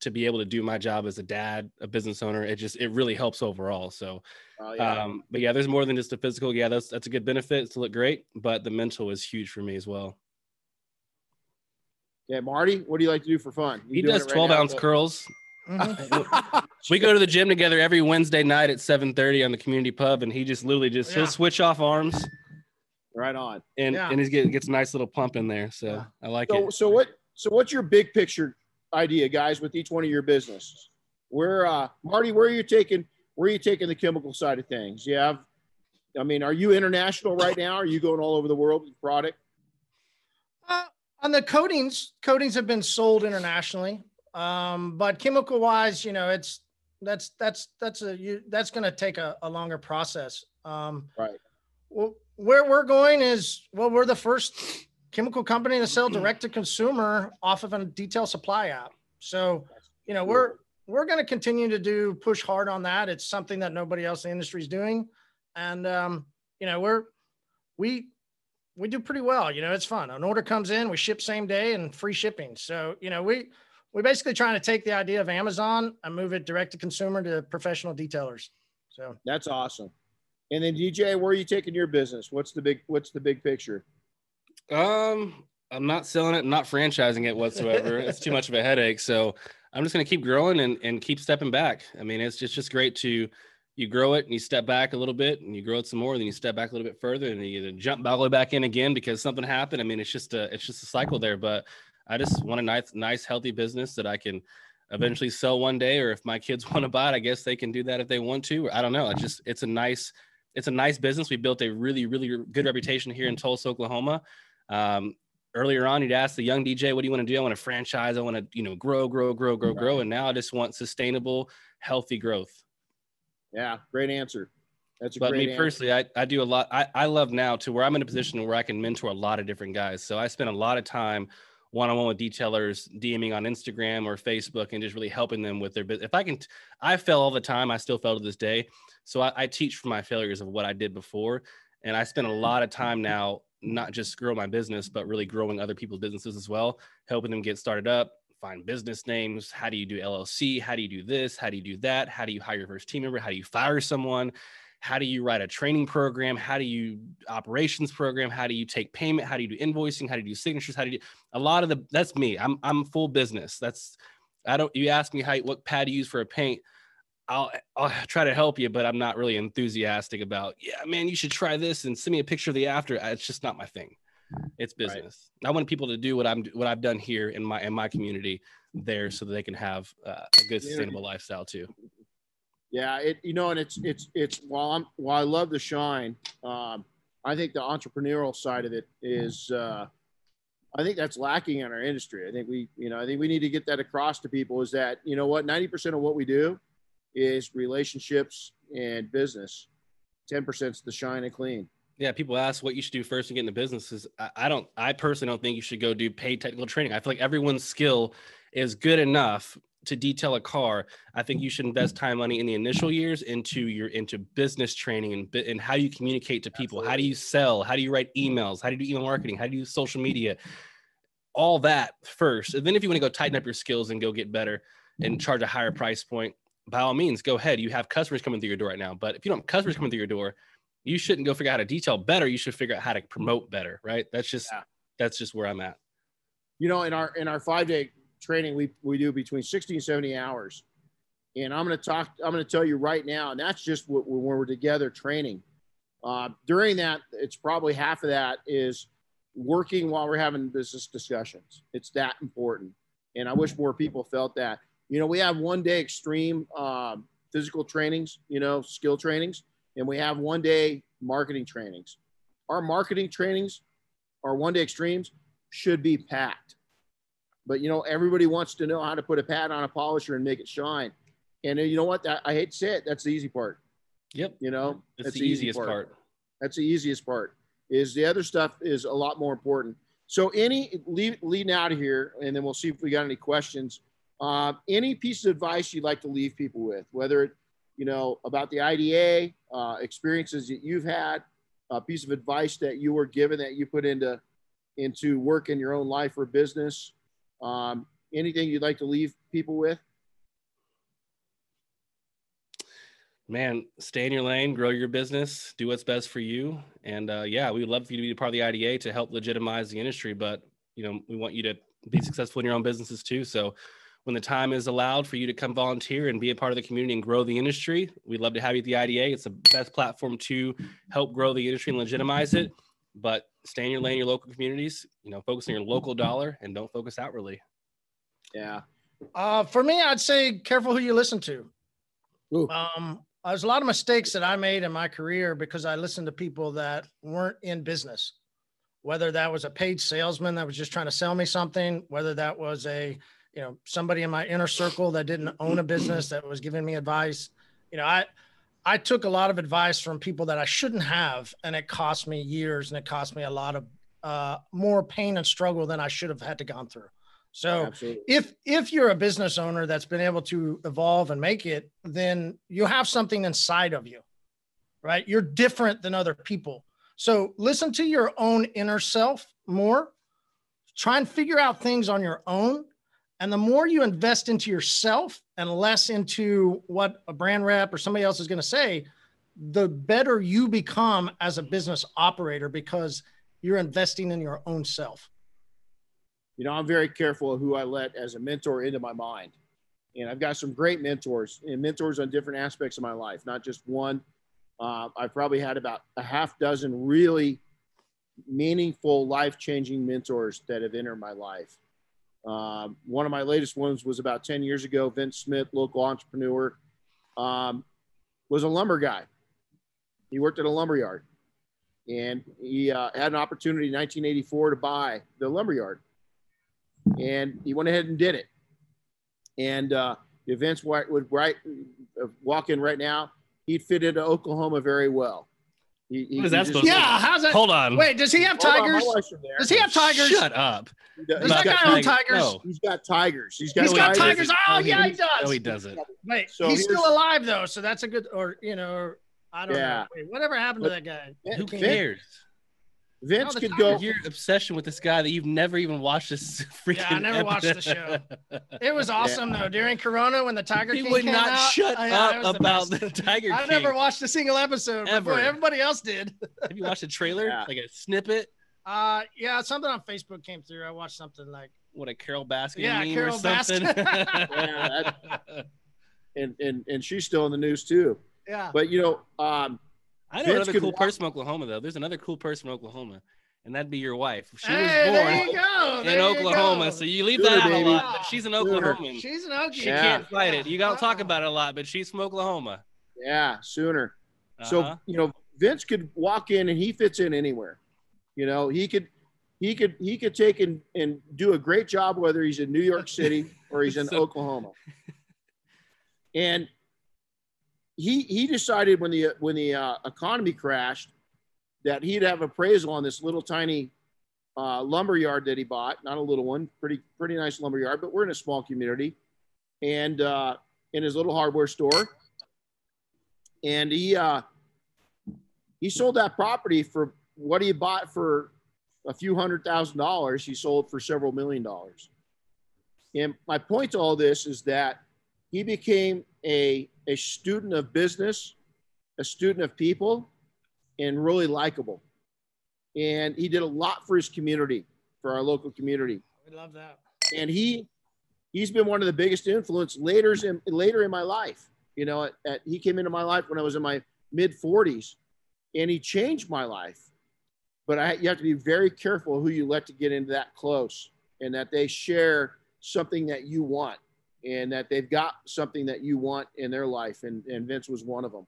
Speaker 6: to be able to do my job as a dad, a business owner, it just it really helps overall. So,
Speaker 4: Oh, yeah.
Speaker 6: um, but yeah, there's more than just the physical. Yeah, that's that's a good benefit to look great, but the mental is huge for me as well.
Speaker 4: yeah, Marty, what do you like to do for fun? You
Speaker 6: He does
Speaker 4: right
Speaker 6: 12
Speaker 4: now,
Speaker 6: ounce
Speaker 4: but-
Speaker 6: curls.
Speaker 3: Mhm.
Speaker 6: we go to the gym together every Wednesday night at 7:30 on the community pub, and he just literally just
Speaker 3: Yeah.
Speaker 6: he'll switch off arms
Speaker 4: Right on.
Speaker 6: and
Speaker 3: Yeah.
Speaker 6: and he's getting gets a nice little pump in there. So
Speaker 3: Yeah.
Speaker 6: I like
Speaker 4: So,
Speaker 6: it.
Speaker 4: so what? So what's your big picture idea, guys, with each one of your businesses? Where, uh, Marty, where are you taking? Where are you taking the chemical side of things? You have, I mean, are you international right now? Are you going all over the world with product?
Speaker 3: Uh, on the coatings, coatings have been sold internationally, um, but chemical wise, you know, it's that's that's that's a you, that's going to take a, a longer process. Um,
Speaker 4: Right.
Speaker 3: Well, where we're going is well, we're the first chemical company to sell direct to consumer off of a detail supply app. So, you know, we're we're going to continue to do push hard on that. It's something that nobody else in the industry is doing, and um, you know, we're we we do pretty well. You know, it's fun. An order comes in, we ship same day and free shipping. So, you know, we we're basically trying to take the idea of Amazon and move it direct to consumer to professional detailers. So,
Speaker 4: That's awesome. And then DJ, where are you taking your business? What's the big What's the big picture?
Speaker 6: Um, I'm not selling it, I'm not franchising it whatsoever. it's too much of a headache. So I'm just gonna keep growing and, and keep stepping back. I mean, it's just just great to you grow it and you step back a little bit and you grow it some more, then you step back a little bit further and you either jump all the way back in again because something happened. I mean, it's just a it's just a cycle there. But I just want a nice, nice, healthy business that I can eventually sell one day, or if my kids want to buy it, I guess they can do that if they want to. I don't know. It's just it's a nice it's a nice business. We built a really, really good reputation here in Tulsa, Oklahoma. Um, earlier on, you'd ask the young DJ, "What do you want to do?" I want to franchise. I want to, you know, grow, grow, grow, grow, grow. And now I just want sustainable, healthy growth.
Speaker 4: Yeah, great answer. That's a
Speaker 6: But me
Speaker 4: answer.
Speaker 6: personally, I, I do a lot. I, I love now to where I'm in a position where I can mentor a lot of different guys. So I spend a lot of time one on one with detailers, DMing on Instagram or Facebook, and just really helping them with their business. If I can, I fail all the time. I still fail to this day. So I, I teach from my failures of what I did before, and I spend a lot of time now not just grow my business, but really growing other people's businesses as well, helping them get started up, find business names. How do you do LLC? How do you do this? How do you do that? How do you hire your first team member? How do you fire someone? How do you write a training program? How do you operations program? How do you take payment? How do you do invoicing? How do you do signatures? How do you do a lot of the that's me. I'm I'm full business. That's I don't you ask me how what pad to use for a paint. I'll I'll try to help you, but I'm not really enthusiastic about, yeah, man, you should try this and send me a picture of the after. It's just not my thing. It's business. Right. I want people to do what I'm what I've done here in my in my community there so that they can have uh, a good sustainable yeah. lifestyle too.
Speaker 4: Yeah, it you know, and it's it's it's while I'm while I love the shine, um, I think the entrepreneurial side of it is uh, I think that's lacking in our industry. I think we, you know, I think we need to get that across to people is that, you know what, 90% of what we do is relationships and business. 10% is the shine and clean.
Speaker 6: Yeah, people ask what you should do first to get into businesses. I, I don't, I personally don't think you should go do paid technical training. I feel like everyone's skill is good enough to detail a car. I think you should invest time, money in the initial years into your into business training and and how you communicate to people. Absolutely. How do you sell? How do you write emails? How do you do email marketing? How do you do social media? All that first, and then if you want to go tighten up your skills and go get better and charge a higher price point, by all means, go ahead. You have customers coming through your door right now, but if you don't have customers coming through your door, you shouldn't go figure out how to detail better. You should figure out how to promote better, right? That's just yeah. that's just where I'm at.
Speaker 4: You know, in our in our five day training, we we do between 60 and 70 hours, and I'm going to talk. I'm going to tell you right now, and that's just what, when we're together training. Uh, during that, it's probably half of that is working while we're having business discussions. It's that important, and I wish more people felt that. You know, we have one day extreme um, physical trainings, you know, skill trainings, and we have one day marketing trainings. Our marketing trainings, our one day extremes, should be packed. But you know, everybody wants to know how to put a pad on a polisher and make it shine. And you know what? I hate to say it. That's the easy part.
Speaker 6: Yep.
Speaker 4: You know,
Speaker 6: it's that's the, the easiest part. part.
Speaker 4: That's the easiest part. Is the other stuff is a lot more important. So any lead, leading out of here, and then we'll see if we got any questions. Uh, any piece of advice you'd like to leave people with, whether it, you know, about the IDA, uh, experiences that you've had, a piece of advice that you were given that you put into into work in your own life or business. Um, anything you'd like to leave people with?
Speaker 6: Man, stay in your lane, grow your business, do what's best for you, and uh, yeah, we would love for you to be part of the IDA to help legitimize the industry. But you know, we want you to be successful in your own businesses too. So when the time is allowed for you to come volunteer and be a part of the community and grow the industry, we'd love to have you at the IDA. It's the best platform to help grow the industry and legitimize it. But stay in your lane, your local communities, you know, focus on your local dollar and don't focus outwardly.
Speaker 4: Yeah.
Speaker 3: Uh, for me, I'd say careful who you listen to. Ooh. Um, there's a lot of mistakes that I made in my career because I listened to people that weren't in business. Whether that was a paid salesman that was just trying to sell me something, whether that was a you know somebody in my inner circle that didn't own a business that was giving me advice. You know i i took a lot of advice from people that i shouldn't have and it cost me years and it cost me a lot of uh, more pain and struggle than i should have had to gone through. So Absolutely. if if you're a business owner that's been able to evolve and make it then you have something inside of you right? You're different than other people. So listen to your own inner self more. Try and figure out things on your own and the more you invest into yourself and less into what a brand rep or somebody else is going to say, the better you become as a business operator because you're investing in your own self.
Speaker 4: You know, I'm very careful of who I let as a mentor into my mind. And I've got some great mentors and mentors on different aspects of my life, not just one. Uh, I've probably had about a half dozen really meaningful, life changing mentors that have entered my life. Um, one of my latest ones was about 10 years ago. Vince Smith, local entrepreneur, um, was a lumber guy. He worked at a lumber yard and he uh, had an opportunity in 1984 to buy the lumber yard. And he went ahead and did it. And uh, Vince would right, uh, walk in right now, he'd fit into Oklahoma very well.
Speaker 6: He, he, what is that
Speaker 3: supposed yeah, to how's that?
Speaker 6: Hold on.
Speaker 3: Wait, does he have tigers? Does he have tigers?
Speaker 6: Shut up.
Speaker 3: Does that guy own tigers?
Speaker 4: No. He's got tigers.
Speaker 3: He's got, he's got tigers. Oh, oh yeah, he does.
Speaker 6: No, he doesn't.
Speaker 3: Wait, so he's still alive though, so that's a good. Or you know, I don't yeah. know. Wait, whatever happened but, to that guy?
Speaker 6: Who cares?
Speaker 4: Vince
Speaker 3: the
Speaker 4: could go.
Speaker 6: Your obsession with this guy that you've never even watched this freaking.
Speaker 3: Yeah, I never watched the show. It was awesome though during Corona when the Tiger
Speaker 6: He
Speaker 3: King
Speaker 6: would
Speaker 3: came
Speaker 6: not
Speaker 3: out.
Speaker 6: shut
Speaker 3: yeah, it
Speaker 6: up
Speaker 3: the
Speaker 6: about
Speaker 3: best.
Speaker 6: the Tiger
Speaker 3: I
Speaker 6: King.
Speaker 3: never watched a single episode. But boy,
Speaker 6: Ever.
Speaker 3: everybody else did.
Speaker 6: Have you watched a trailer?
Speaker 4: Yeah.
Speaker 6: Like a snippet?
Speaker 3: Uh, yeah, something on Facebook came through. I watched something like
Speaker 6: What a Carole Baskin
Speaker 3: Yeah,
Speaker 6: meme
Speaker 3: Carol
Speaker 6: or something.
Speaker 4: Yeah, and and and she's still in the news too.
Speaker 3: yeah.
Speaker 4: But you know, um,
Speaker 6: I know
Speaker 4: Vince
Speaker 6: another cool
Speaker 4: walk-
Speaker 6: person from Oklahoma though. There's another cool person from Oklahoma, and that'd be your wife. She
Speaker 3: hey,
Speaker 6: was born in
Speaker 3: there you
Speaker 6: Oklahoma, so you leave
Speaker 4: Sooner,
Speaker 6: that out
Speaker 4: baby.
Speaker 6: a lot. But she's an
Speaker 4: Sooner.
Speaker 6: Oklahoman.
Speaker 3: She's an Okie.
Speaker 6: She
Speaker 4: Yeah.
Speaker 6: can't fight it. You don't talk
Speaker 3: Uh-uh.
Speaker 6: about it a lot, but she's from Oklahoma.
Speaker 4: yeah, sooner.
Speaker 6: Uh-huh.
Speaker 4: So you know, Vince could walk in and he fits in anywhere. You know, he could he could he could take and, and do a great job whether he's in New York City or he's in
Speaker 6: So-
Speaker 4: Oklahoma. And he he decided when the when the uh, economy crashed that he'd have appraisal on this little tiny uh, lumber yard that he bought, not a little one, pretty pretty nice lumber yard, but we're in a small community, and uh, in his little hardware store, and he uh, he sold that property for what he bought for a few hundred thousand dollars. He sold for several million dollars. And my point to all this is that he became a, a student of business, a student of people, and really likable. And he did a lot for his community, for our local community
Speaker 3: We love that.
Speaker 4: and he he's been one of the biggest influence later in later in my life. You know, at, at, he came into my life when I was in my mid 40s, and he changed my life. But I, you have to be very careful who you let to get into that close, and that they share something that you want, and that they've got something that you want in their life. And, and Vince was one of them.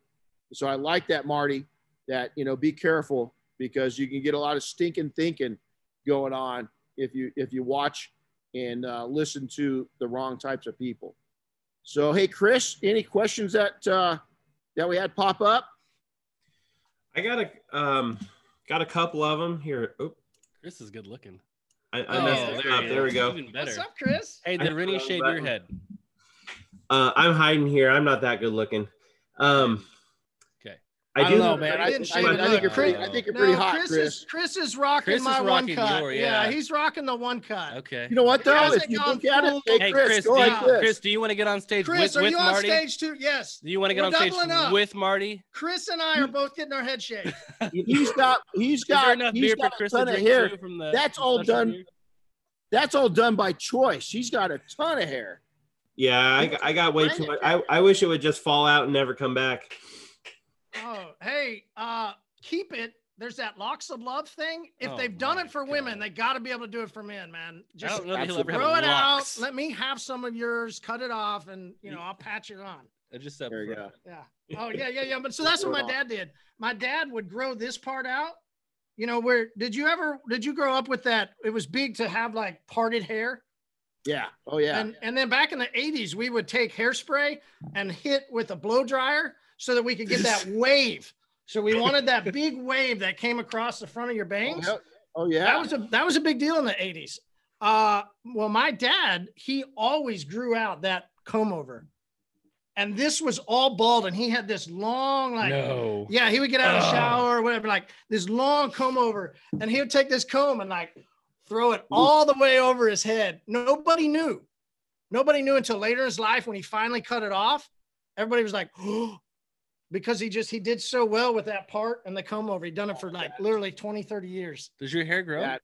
Speaker 4: So I like that, Marty. That you know, be careful because you can get a lot of stinking thinking going on if you if you watch and uh, listen to the wrong types of people. So, hey, Chris, any questions that uh, that we had pop up?
Speaker 2: I got a um got a couple of them here. Oop,
Speaker 6: Chris is good looking.
Speaker 2: I, I
Speaker 3: Oh,
Speaker 2: messed it
Speaker 3: there
Speaker 2: up. There we go.
Speaker 3: What's up, Chris?
Speaker 6: Hey, did Renny
Speaker 2: know
Speaker 6: shave
Speaker 2: that
Speaker 6: your head?
Speaker 2: Uh, I'm hiding here. I'm not that good looking. Um,
Speaker 6: Okay.
Speaker 2: I,
Speaker 4: I
Speaker 2: do.
Speaker 4: don't know, man. I,
Speaker 3: didn't
Speaker 4: I,
Speaker 3: shave
Speaker 4: I
Speaker 3: it.
Speaker 4: think you're
Speaker 3: Look,
Speaker 4: pretty. I think you're pretty hot,
Speaker 3: Chris,
Speaker 4: Chris.
Speaker 3: is Chris is rocking
Speaker 6: Chris is
Speaker 3: my one cut.
Speaker 6: your-
Speaker 3: yeah.
Speaker 6: yeah.
Speaker 3: he's rocking the one cut.
Speaker 6: Okay.
Speaker 4: You know what,
Speaker 3: He
Speaker 4: though?
Speaker 3: hasn't
Speaker 4: If you look at it, hey,
Speaker 6: Hey,
Speaker 4: Chris,
Speaker 6: Chris, do you,
Speaker 4: Chris.
Speaker 6: Chris, do you want to get on stage
Speaker 3: Chris,
Speaker 6: with,
Speaker 3: are
Speaker 6: with
Speaker 3: you on
Speaker 6: Marty?
Speaker 3: stage too? Yes.
Speaker 6: Do you want to get
Speaker 3: We're
Speaker 6: on stage
Speaker 3: up.
Speaker 6: with Marty?
Speaker 3: Chris and I are both getting our head shaved.
Speaker 4: He's got. He's
Speaker 6: Is there
Speaker 4: got.
Speaker 6: enough
Speaker 4: He's
Speaker 6: beer
Speaker 4: got a
Speaker 6: Chris to
Speaker 4: ton of hair.
Speaker 6: too from the?
Speaker 4: That's all done. That's all done by choice. He's got a ton of hair.
Speaker 2: Yeah, I, got- I got way too much. I, I wish it would just fall out and never come back.
Speaker 3: Oh, hey, uh, keep it. There's that locks of love thing. If
Speaker 6: Oh
Speaker 3: they've done it for women, they got to be able to do it for men, man. Just
Speaker 6: don't know that he'll ever have
Speaker 3: throw it out. Let me have some of yours. Cut it off, and you know I'll patch it on.
Speaker 6: Uh, Just said,
Speaker 4: There you go.
Speaker 3: Yeah. Oh yeah, yeah, yeah. But so that's what my dad did. My dad would grow this part out. You know, where did you ever did you grow up with that? It was big to have like parted hair.
Speaker 4: Yeah. Oh yeah.
Speaker 3: And and then back in the 80s, we would take hairspray and hit with a blow dryer so that we could get that wave. So we wanted that big wave that came across the front of your
Speaker 4: oh,
Speaker 3: bangs.
Speaker 4: Oh, yeah.
Speaker 3: That was a that was a big deal in the 80s. Uh well, my dad, he always grew out that comb over. And this was all bald, and he had this long, like
Speaker 6: No.
Speaker 3: yeah, he would get out of the
Speaker 6: Oh.
Speaker 3: shower or whatever, like this long comb over, and he would take this comb and like throw it all the way over his head. Nobody knew. Nobody knew until later in his life when he finally cut it off. Everybody was like, oh, because he just he did so well with that part and the comb over. He'd done it for oh, like literally 20, 30 years.
Speaker 6: Does your hair grow?
Speaker 4: Yeah.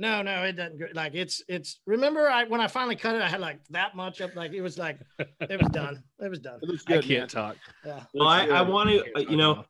Speaker 3: No, no, it doesn't. go- Like it's it's. Remember, I when I finally cut it, I had like that much up. Like it was like it was done. It was done.
Speaker 4: It looks
Speaker 6: I can't
Speaker 4: man.
Speaker 6: talk.
Speaker 3: Yeah.
Speaker 2: Well, I, I want to, you know,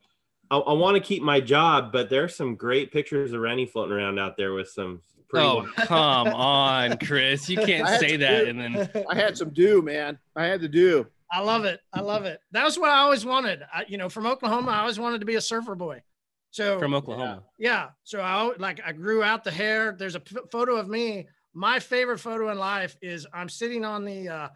Speaker 2: I, I want to keep my job, but there's some great pictures of Renny floating around out there with some pretty.
Speaker 6: Oh, come on, Chris. You can't say that
Speaker 4: do-
Speaker 6: and then
Speaker 4: I had some do, man. I had to do.
Speaker 3: I love it. I love it. That was what I always wanted. I, you know, from Oklahoma, I always wanted to be a surfer boy. So
Speaker 6: from Oklahoma.
Speaker 3: yeah, so I like I grew out the hair. There's a p- photo of me. My favorite photo in life is I'm sitting on the uh,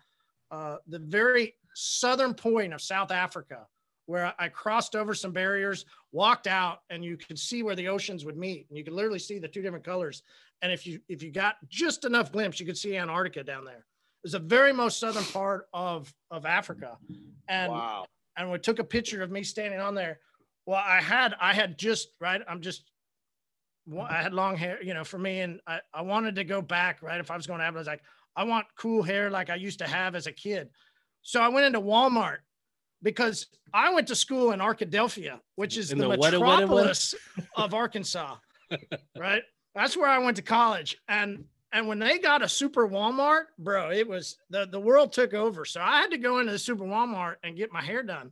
Speaker 3: uh, the very southern point of South Africa, where I crossed over some barriers, walked out, and you could see where the oceans would meet, and you could literally see the two different colors. And if you if you got just enough glimpse, you could see Antarctica down there. It's the very most southern part of of Africa, and
Speaker 4: wow.
Speaker 3: and we took a picture of me standing on there. Well, I had I had just right. I'm just I had long hair, you know, for me, and I, I wanted to go back, right? If I was going to have, I was like, I want cool hair like I used to have as a kid. So I went into Walmart because I went to school in Arkadelphia, which is
Speaker 6: In
Speaker 3: the,
Speaker 6: the what- what- what?
Speaker 3: metropolis of Arkansas, right? That's where I went to college. And and when they got a super Walmart, bro, it was the, the world took over. So I had to go into the super Walmart and get my hair done.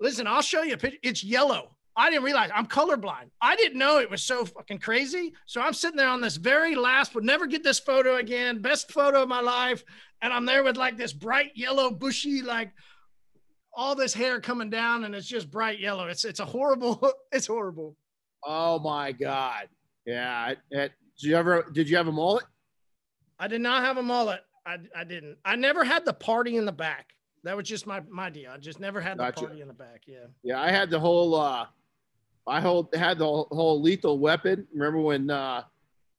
Speaker 3: Listen, I'll show you a picture. It's yellow. I didn't realize I'm colorblind. I didn't know it was so fucking crazy. So I'm sitting there on this very last, would never get this photo again, best photo of my life. And I'm there with like this bright yellow, bushy, like all this hair coming down, and it's just bright yellow. It's it's a horrible, it's horrible.
Speaker 4: Oh my God. Yeah. it- it- did you ever did you have a mullet?
Speaker 3: I did not have a mullet. I, I didn't. I never had the party in the back. That was just my my deal. I just never had the
Speaker 4: Gotcha.
Speaker 3: party in the back. Yeah.
Speaker 4: Yeah, I had the whole uh I hold had the whole, whole lethal weapon. Remember when uh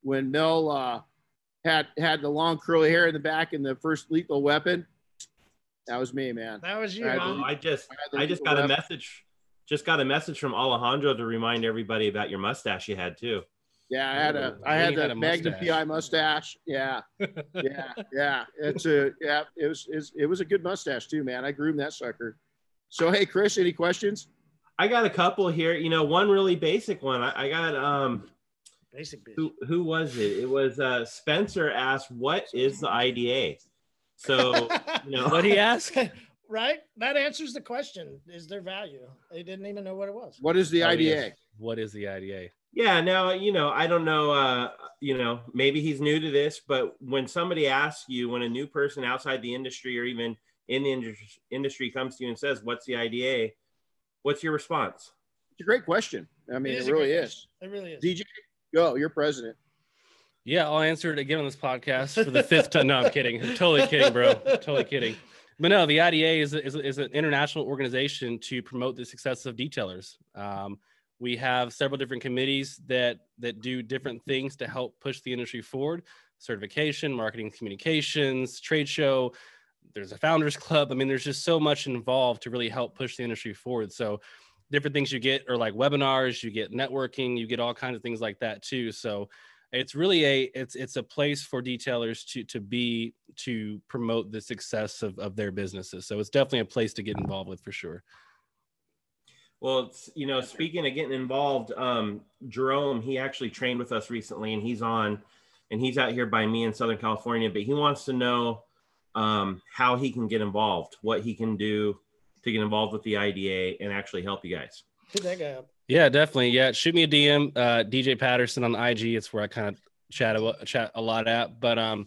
Speaker 4: when Mel uh had had the long curly hair in the back in the first lethal weapon? That was me, man.
Speaker 3: That was you.
Speaker 4: I
Speaker 3: huh?
Speaker 2: Well, I just
Speaker 4: I
Speaker 2: I just
Speaker 4: lethal
Speaker 2: got a message. Just got a message from Alejandro to remind everybody about your mustache you had too.
Speaker 4: Yeah, I had a
Speaker 6: Ooh,
Speaker 4: I had
Speaker 6: you
Speaker 4: the
Speaker 6: had a
Speaker 4: Magnum
Speaker 6: mustache.
Speaker 4: PI mustache. Yeah, yeah, yeah. It's a yeah. It was it's, it was a good mustache too, man. I groomed that sucker. So hey, Chris, any questions?
Speaker 2: I got a couple here. You know, one really basic one. I, I got um
Speaker 3: Basic bitch.
Speaker 2: who who was it? It was uh Spencer asked, "What is the IDA?" So you know,
Speaker 6: What he asked?
Speaker 3: right? That answers the question. Is there value? They didn't even know what it was.
Speaker 4: What is the
Speaker 6: Oh,
Speaker 4: IDA?
Speaker 6: What is the IDA?
Speaker 2: Yeah, now you know, I don't know uh you know, maybe he's new to this, but when somebody asks you when a new person outside the industry or even in the indus- industry comes to you and says, "What's the IDA?" What's your response?
Speaker 4: It's a great question. I mean, it,
Speaker 3: is a
Speaker 4: really is.
Speaker 3: question. It really is.
Speaker 4: DJ, go. You're president.
Speaker 6: Yeah, I'll answer it again on this podcast for the fifth time. No, I'm kidding. I'm totally kidding, bro. Totally kidding. But no, the IDA is, is, is an international organization to promote the success of detailers. Um, we have several different committees that that do different things to help push the industry forward: certification, marketing, communications, trade show. There's a founders club. I mean, there's just so much involved to really help push the industry forward. So, different things you get are like webinars, you get networking, you get all kinds of things like that too. So, it's really a it's it's a place for detailers to to be to promote the success of, of their businesses so it's definitely a place to get involved with for sure
Speaker 2: Well, it's, you know, speaking of getting involved, um, Jerome, he actually trained with us recently and he's on and he's out here by me in Southern California, but he wants to know um, how he can get involved, what he can do to get involved with the IDA and actually help you guys.
Speaker 3: Hit that guy up.
Speaker 6: yeah definitely yeah shoot me a dm uh, dj patterson on ig it's where i kind of chat a, chat a lot at but um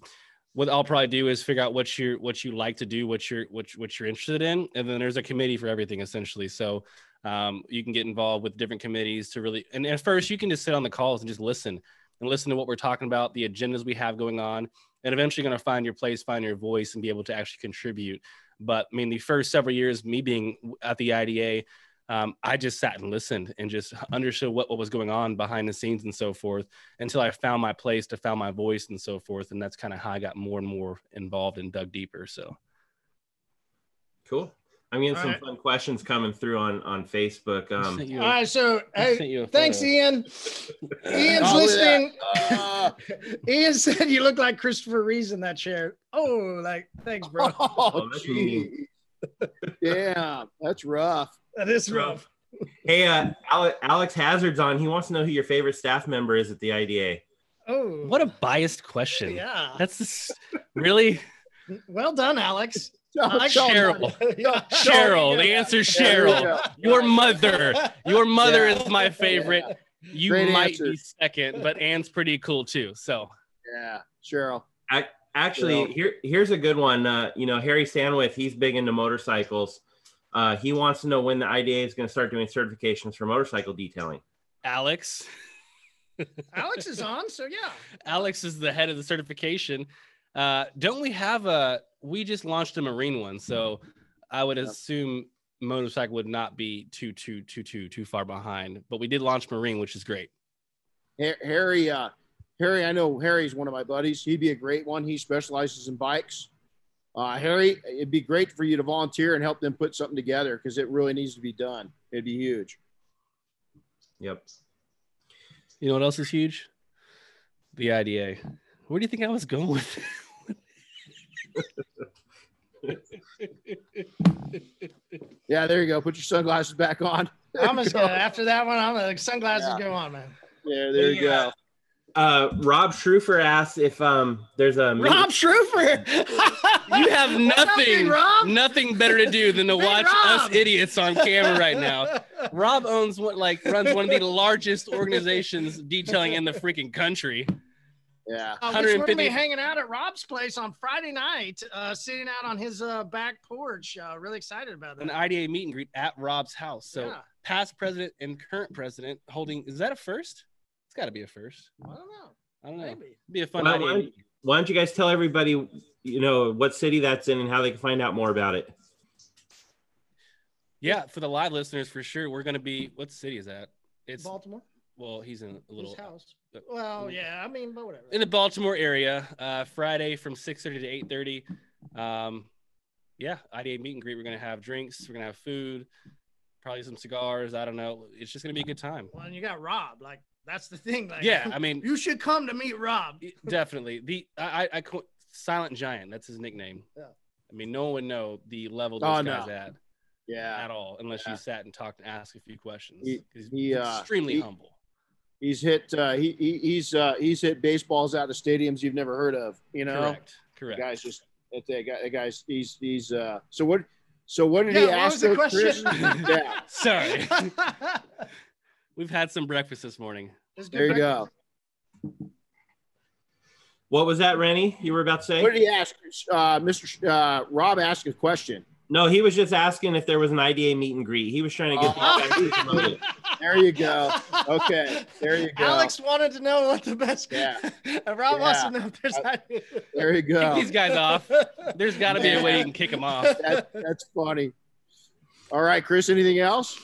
Speaker 6: what i'll probably do is figure out what you what you like to do what you're what, what you're interested in and then there's a committee for everything essentially so um, you can get involved with different committees to really and at first you can just sit on the calls and just listen and listen to what we're talking about the agendas we have going on and eventually going to find your place find your voice and be able to actually contribute but i mean the first several years me being at the ida um, I just sat and listened and just understood what, what was going on behind the scenes and so forth until I found my place to found my voice and so forth. And that's kind of how I got more and more involved and dug deeper. So
Speaker 2: Cool. I'm getting
Speaker 3: All
Speaker 2: some
Speaker 3: right.
Speaker 2: fun questions coming through on on Facebook.
Speaker 6: I
Speaker 2: Um,
Speaker 6: sent you
Speaker 3: All
Speaker 6: a-
Speaker 3: right. So, hey,
Speaker 6: sent you a
Speaker 3: thanks. Ian. Ian's
Speaker 4: Oh, look at
Speaker 3: listening.
Speaker 4: that.
Speaker 3: Ian said you look like Christopher Reeves in that chair. Oh, like thanks, bro.
Speaker 4: Oh,
Speaker 2: that's
Speaker 4: gee. Damn, that's rough.
Speaker 3: That is rough.
Speaker 2: hey, uh, Alex Hazard's on. He wants to know who your favorite staff member is at the IDA.
Speaker 3: Oh,
Speaker 6: What a biased question.
Speaker 3: yeah.
Speaker 6: That's just, really
Speaker 3: Well done, Alex.
Speaker 4: Tell-
Speaker 3: I
Speaker 6: Cheryl.
Speaker 4: them.
Speaker 6: Cheryl. The answer
Speaker 4: Yeah, there you
Speaker 6: Cheryl.
Speaker 4: go.
Speaker 6: Your mother. Your mother
Speaker 4: Yeah.
Speaker 6: is my favorite. You
Speaker 4: Great
Speaker 6: might
Speaker 4: answer.
Speaker 6: be second, but Anne's pretty cool too. So
Speaker 4: Yeah, Cheryl.
Speaker 2: Actually,
Speaker 4: Yeah.
Speaker 2: here here's a good one. Uh, you know, Harry Sandwith, he's big into motorcycles. Uh, he wants to know when the IDA is going to start doing certifications for motorcycle detailing.
Speaker 6: Alex.
Speaker 3: Alex is on, so yeah.
Speaker 6: Alex is the head of the certification. Uh, don't we have a? We just launched a marine one, so I would
Speaker 4: Yeah.
Speaker 6: assume motorcycle would not be too too too too too far behind. But we did launch marine, which is great.
Speaker 4: Harry, uh, Harry, I know Harry's one of my buddies. He'd be a great one. He specializes in bikes. Uh, Harry, it'd be great for you to volunteer and help them put something together because it really needs to be done. It'd be huge.
Speaker 2: Yep.
Speaker 6: You know what else is huge? The IDA. Where do you think I was going with?
Speaker 4: Yeah, there you go. Put your sunglasses back on.
Speaker 3: I'm just gonna after that one. I'm gonna sunglasses
Speaker 4: Yeah.
Speaker 3: go on, man.
Speaker 4: Yeah, there you go.
Speaker 2: Uh, Rob Schrufer asks if um there's a
Speaker 3: Rob Schrufer.
Speaker 6: You have
Speaker 3: What's up, Big
Speaker 6: nothing, nothing better to do than to
Speaker 3: Big
Speaker 6: watch
Speaker 3: Rob.
Speaker 6: us idiots on camera right now. Rob owns what, like, runs one of the largest organizations detailing in the freaking country.
Speaker 4: Yeah.
Speaker 3: Uh, we're going to be hanging out at Rob's place on Friday night, uh, sitting out on his uh, back porch. Uh, really excited about that.
Speaker 6: An IDA meet and greet at Rob's house. So,
Speaker 3: Yeah.
Speaker 6: past president and current president holding. Is that a first? It's got to be a first.
Speaker 3: I don't know.
Speaker 6: I don't know. It'd be a fun
Speaker 2: Well,
Speaker 6: IDA.
Speaker 2: why-
Speaker 6: meet.
Speaker 2: Why don't you guys tell everybody, you know, what city that's in and how they can find out more about it?
Speaker 6: Yeah, for the live listeners, for sure. We're going to be. What city is that? It's
Speaker 3: Baltimore.
Speaker 6: Well, he's in a little
Speaker 3: His house.
Speaker 6: but-
Speaker 3: Well, yeah. I mean, but whatever.
Speaker 6: in the Baltimore area. Uh, Friday from six thirty to eight thirty. Um, yeah, IDA meet and greet. We're gonna have drinks. We're gonna have food, probably some cigars. I don't know. It's just gonna be a good time.
Speaker 3: Well, and you got Rob. Like that's the thing. Like,
Speaker 6: Yeah, I mean,
Speaker 3: you should come to meet Rob.
Speaker 6: definitely the I I, I call- Silent Giant. That's his nickname.
Speaker 3: Yeah.
Speaker 6: I mean, no one would know the level
Speaker 4: Oh,
Speaker 6: those
Speaker 4: no.
Speaker 6: guys at
Speaker 4: Yeah.
Speaker 6: at all unless
Speaker 4: Yeah.
Speaker 6: you sat and talked and asked a few questions.
Speaker 4: He-
Speaker 6: 'Cause
Speaker 4: he,
Speaker 6: he's
Speaker 4: uh,
Speaker 6: extremely
Speaker 4: he-
Speaker 6: humble.
Speaker 4: He's hit uh he, he he's uh he's hit baseballs out of stadiums you've never heard of, you know.
Speaker 6: Correct. Correct.
Speaker 4: The guy's just that that guy that guy's he's he's uh so what so what did
Speaker 3: Yeah,
Speaker 4: he
Speaker 3: what
Speaker 4: ask
Speaker 3: was the question?
Speaker 4: Yeah,
Speaker 6: Sorry. We've had some breakfast this morning.
Speaker 4: There you
Speaker 3: breakfast.
Speaker 4: go.
Speaker 2: What was that, Renny? You were about to say?
Speaker 4: What did he ask? Uh Mr. Sh- Uh Rob asked a question.
Speaker 2: No, he was just asking if there was an IDA meet and greet. He was trying to get
Speaker 4: Oh.
Speaker 2: these guys to promote it.
Speaker 4: There you go. Okay, there you go.
Speaker 3: Alex wanted to know what the best.
Speaker 4: Yeah.
Speaker 3: And Rob wants to know if there's.
Speaker 4: There you go.
Speaker 6: Kick these guys off. There's got to be a way you can kick them off.
Speaker 4: That, that's funny. All right, Chris, anything else?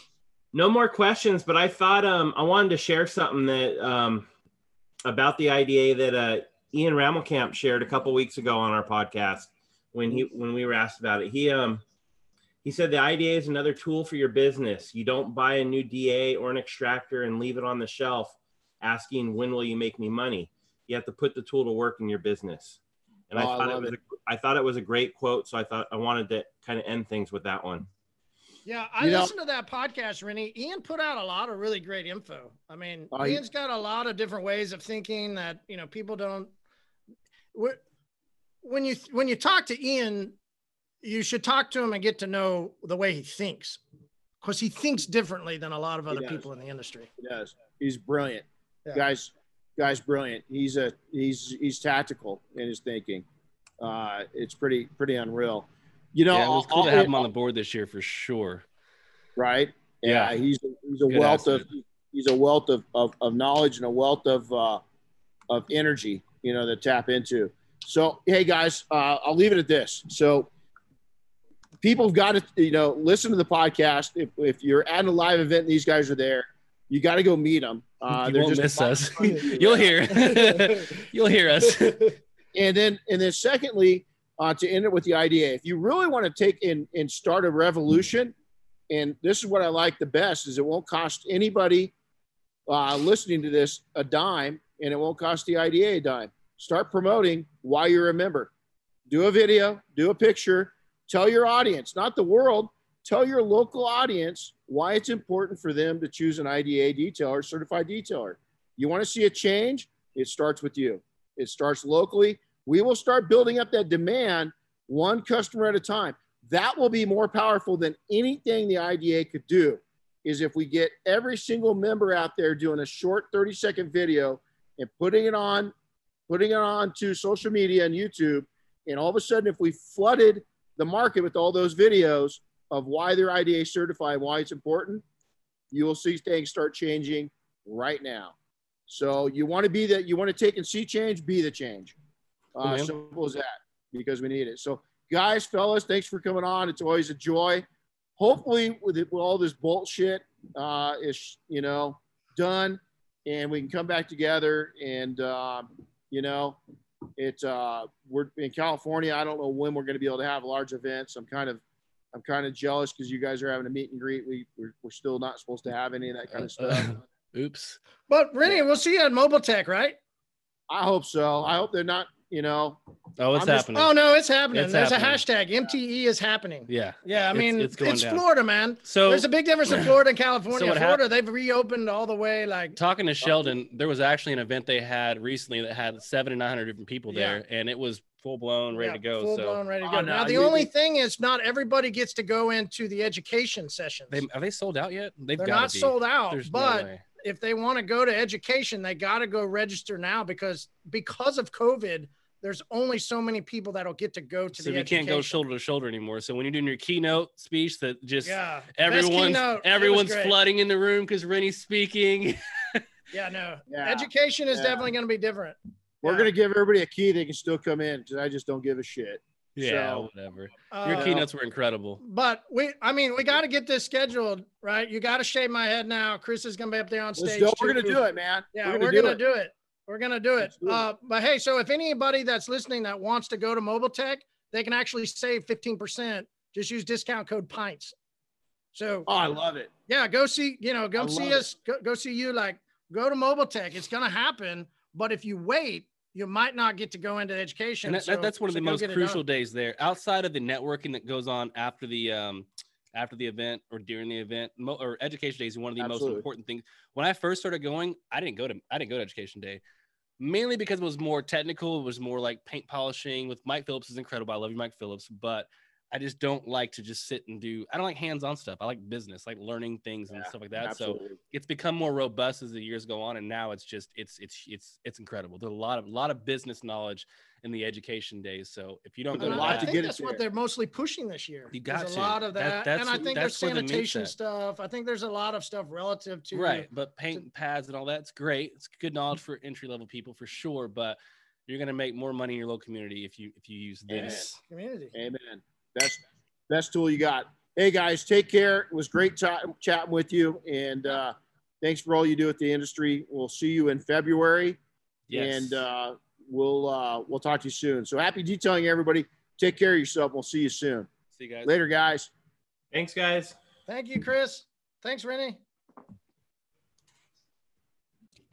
Speaker 2: No more questions, but I thought um I wanted to share something that um about the IDA that uh Ian Ramelkamp shared a couple weeks ago on our podcast when he when we were asked about it. He um he said the IDA is another tool for your business. You don't buy a new DA or an extractor and leave it on the shelf asking when will you make me money. You have to put the tool to work in your business. And I
Speaker 4: Oh, I
Speaker 2: thought it was
Speaker 4: it.
Speaker 2: A, I thought it was a great quote, so I thought I wanted to kind of end things with that one.
Speaker 3: Yeah, I
Speaker 4: You know-
Speaker 3: listened to that podcast, Renny. Ian put out a lot of really great info. I mean, Ian's got a lot of different ways of thinking that you know people don't. When you when you talk to Ian, you should talk to him and get to know the way he thinks, because he thinks differently than a lot of other people in the industry.
Speaker 4: He does. He's brilliant.
Speaker 3: Yeah.
Speaker 4: Guys, guys, brilliant. He's a he's he's tactical in his thinking. Uh, it's pretty pretty unreal. You know,
Speaker 6: yeah, it was cool to
Speaker 4: I'll-
Speaker 6: have him on the board this year for sure.
Speaker 4: right? Yeah,
Speaker 6: Yeah.
Speaker 4: he's he's a
Speaker 6: Good
Speaker 4: wealth of he's a wealth of, of, of knowledge and a wealth of uh, of energy, you know, to tap into. So, hey guys, uh, I'll leave it at this. So, people have got to you know listen to the podcast. If, if you're at a live event, and these guys are there. You got to go meet them. Uh,
Speaker 6: you
Speaker 4: they're
Speaker 6: won't
Speaker 4: just
Speaker 6: miss us. You'll hear. You'll hear us.
Speaker 4: and then and then secondly uh, to end it with the idea if you really want to take in and start a revolution and this is what i like the best is it won't cost anybody uh, listening to this a dime and it won't cost the ida a dime start promoting why you're a member do a video do a picture tell your audience not the world tell your local audience why it's important for them to choose an ida detailer certified detailer you want to see a change it starts with you it starts locally. We will start building up that demand one customer at a time. That will be more powerful than anything the IDA could do. Is if we get every single member out there doing a short 30 second video and putting it on, putting it on to social media and YouTube, and all of a sudden, if we flooded the market with all those videos of why they're IDA certified, why it's important, you will see things start changing right now. So you want to be that you want to take and see change, be the change. Uh,
Speaker 6: man.
Speaker 4: simple as that because we need it. So guys, fellas, thanks for coming on. It's always a joy. Hopefully with, it, with all this bullshit uh, is, you know, done and we can come back together and, um, you know, it's uh, we're in California. I don't know when we're going to be able to have large events. I'm kind of, I'm kind of jealous because you guys are having a meet and greet. We we're, we're still not supposed to have any of that kind of stuff.
Speaker 6: Oops.
Speaker 3: But Renny, we'll see you at Mobile Tech, right?
Speaker 4: I hope so. I hope they're not. You know,
Speaker 6: Oh, it's
Speaker 4: I'm just-
Speaker 6: happening.
Speaker 3: Oh no, it's happening.
Speaker 6: It's
Speaker 3: There's
Speaker 6: happening.
Speaker 3: a hashtag. MTE is happening.
Speaker 6: Yeah.
Speaker 3: Yeah, I
Speaker 6: It's-
Speaker 3: mean,
Speaker 6: it's
Speaker 3: it's,
Speaker 6: going.
Speaker 3: Florida, man.
Speaker 6: So
Speaker 3: There's a big difference in Florida and California.
Speaker 6: So
Speaker 3: Florida, they've reopened all the way. Like,
Speaker 6: talking to oh. Sheldon, there was actually an event they had recently that had seven to nine hundred different people
Speaker 3: Yeah.
Speaker 6: there, and it was full blown, ready
Speaker 3: yeah,
Speaker 6: to go.
Speaker 3: full
Speaker 6: so
Speaker 3: blown, ready to
Speaker 4: Oh,
Speaker 3: go.
Speaker 4: no,
Speaker 3: now, the
Speaker 4: you-
Speaker 3: only thing is, not everybody gets to go into the education sessions.
Speaker 6: they are they sold out yet? They've
Speaker 3: They're not sold out,
Speaker 6: There's
Speaker 3: but
Speaker 6: way.
Speaker 3: If they want to go to education, they got to go register now because because of COVID, there's only so many people that'll get to go to the
Speaker 6: so
Speaker 3: the
Speaker 6: you can't go shoulder to shoulder anymore. So when you're doing your keynote speech, that just
Speaker 3: Yeah, best
Speaker 6: everyone's
Speaker 3: keynote. It was
Speaker 6: everyone's flooding in the room because Renny's speaking.
Speaker 3: Yeah, no.
Speaker 4: Yeah.
Speaker 3: Education is
Speaker 4: Yeah.
Speaker 3: definitely going to be different.
Speaker 4: we're
Speaker 3: Yeah.
Speaker 4: gonna give everybody a key. They can still come in because I just don't give a shit.
Speaker 6: Yeah,
Speaker 4: So-
Speaker 6: whatever.
Speaker 3: Uh,
Speaker 6: Your keynotes were incredible.
Speaker 3: But we, I mean, we got to get this scheduled, right? You got to shave my head now. Chris is going to be up there on stage.
Speaker 4: go. We're gonna do it, man.
Speaker 3: Yeah,
Speaker 4: we're
Speaker 3: we're
Speaker 4: gonna,
Speaker 3: gonna,
Speaker 4: do, it.
Speaker 3: do it. We're gonna do it.
Speaker 4: Do it.
Speaker 3: Uh, but hey, so if anybody that's listening that wants to go to Mobile Tech, they can actually save 15%. Just use discount code PINTS. So
Speaker 4: Oh, I love it.
Speaker 3: yeah, go see, you know, go
Speaker 4: I
Speaker 3: see us, go, go see you. Like, go to Mobile Tech. It's gonna happen. But if you wait, you might not get to go into education.
Speaker 6: And that,
Speaker 3: so-
Speaker 6: that- that's one of
Speaker 3: so
Speaker 6: the most crucial days there. Outside of the networking that goes on after the um after the event or during the event, mo- or education days is one of the
Speaker 4: Absolutely.
Speaker 6: most important things. When I first started going, I didn't go to I didn't go to education day. Mainly because it was more technical, it was more like paint polishing with Mike Phillips is incredible. I love you, Mike Phillips, but I just don't like to just sit and do I don't like hands-on stuff. I like business, like learning things and
Speaker 4: Yeah,
Speaker 6: stuff like that. So it's become more robust as the years go on and now it's just it's it's it's it's incredible there's a lot of lot of business knowledge in the education days so if you don't go to
Speaker 4: a lot
Speaker 3: I
Speaker 6: that,
Speaker 4: to
Speaker 3: think
Speaker 4: get
Speaker 3: that's
Speaker 4: into
Speaker 3: what they're mostly pushing this year.
Speaker 6: You
Speaker 3: There's
Speaker 6: got
Speaker 3: a lot of
Speaker 6: That-
Speaker 3: that, and I think there's
Speaker 6: where the
Speaker 3: sanitation stuff. I think there's a lot of stuff relative to
Speaker 6: right but paint and pads and all that's great it's good knowledge for entry level people for sure but you're going to make more money in your local community if you if you use this
Speaker 3: community.
Speaker 4: Amen. Best best tool you got. Hey guys, take care. It was great ta- chatting with you, and uh, thanks for all you do at the industry. We'll see you in February,
Speaker 6: yes
Speaker 4: and uh, we'll uh, we'll talk to you soon. So happy detailing, everybody. Take care of yourself. We'll see you soon.
Speaker 6: see you guys
Speaker 4: Later, guys.
Speaker 2: Thanks, guys.
Speaker 3: Thank you, Chris. Thanks, Renny.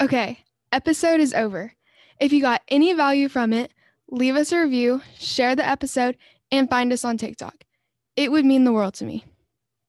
Speaker 7: Okay, episode is over. If you got any value from it, leave us a review, share the episode, and find us on TikTok. It would mean the world to me.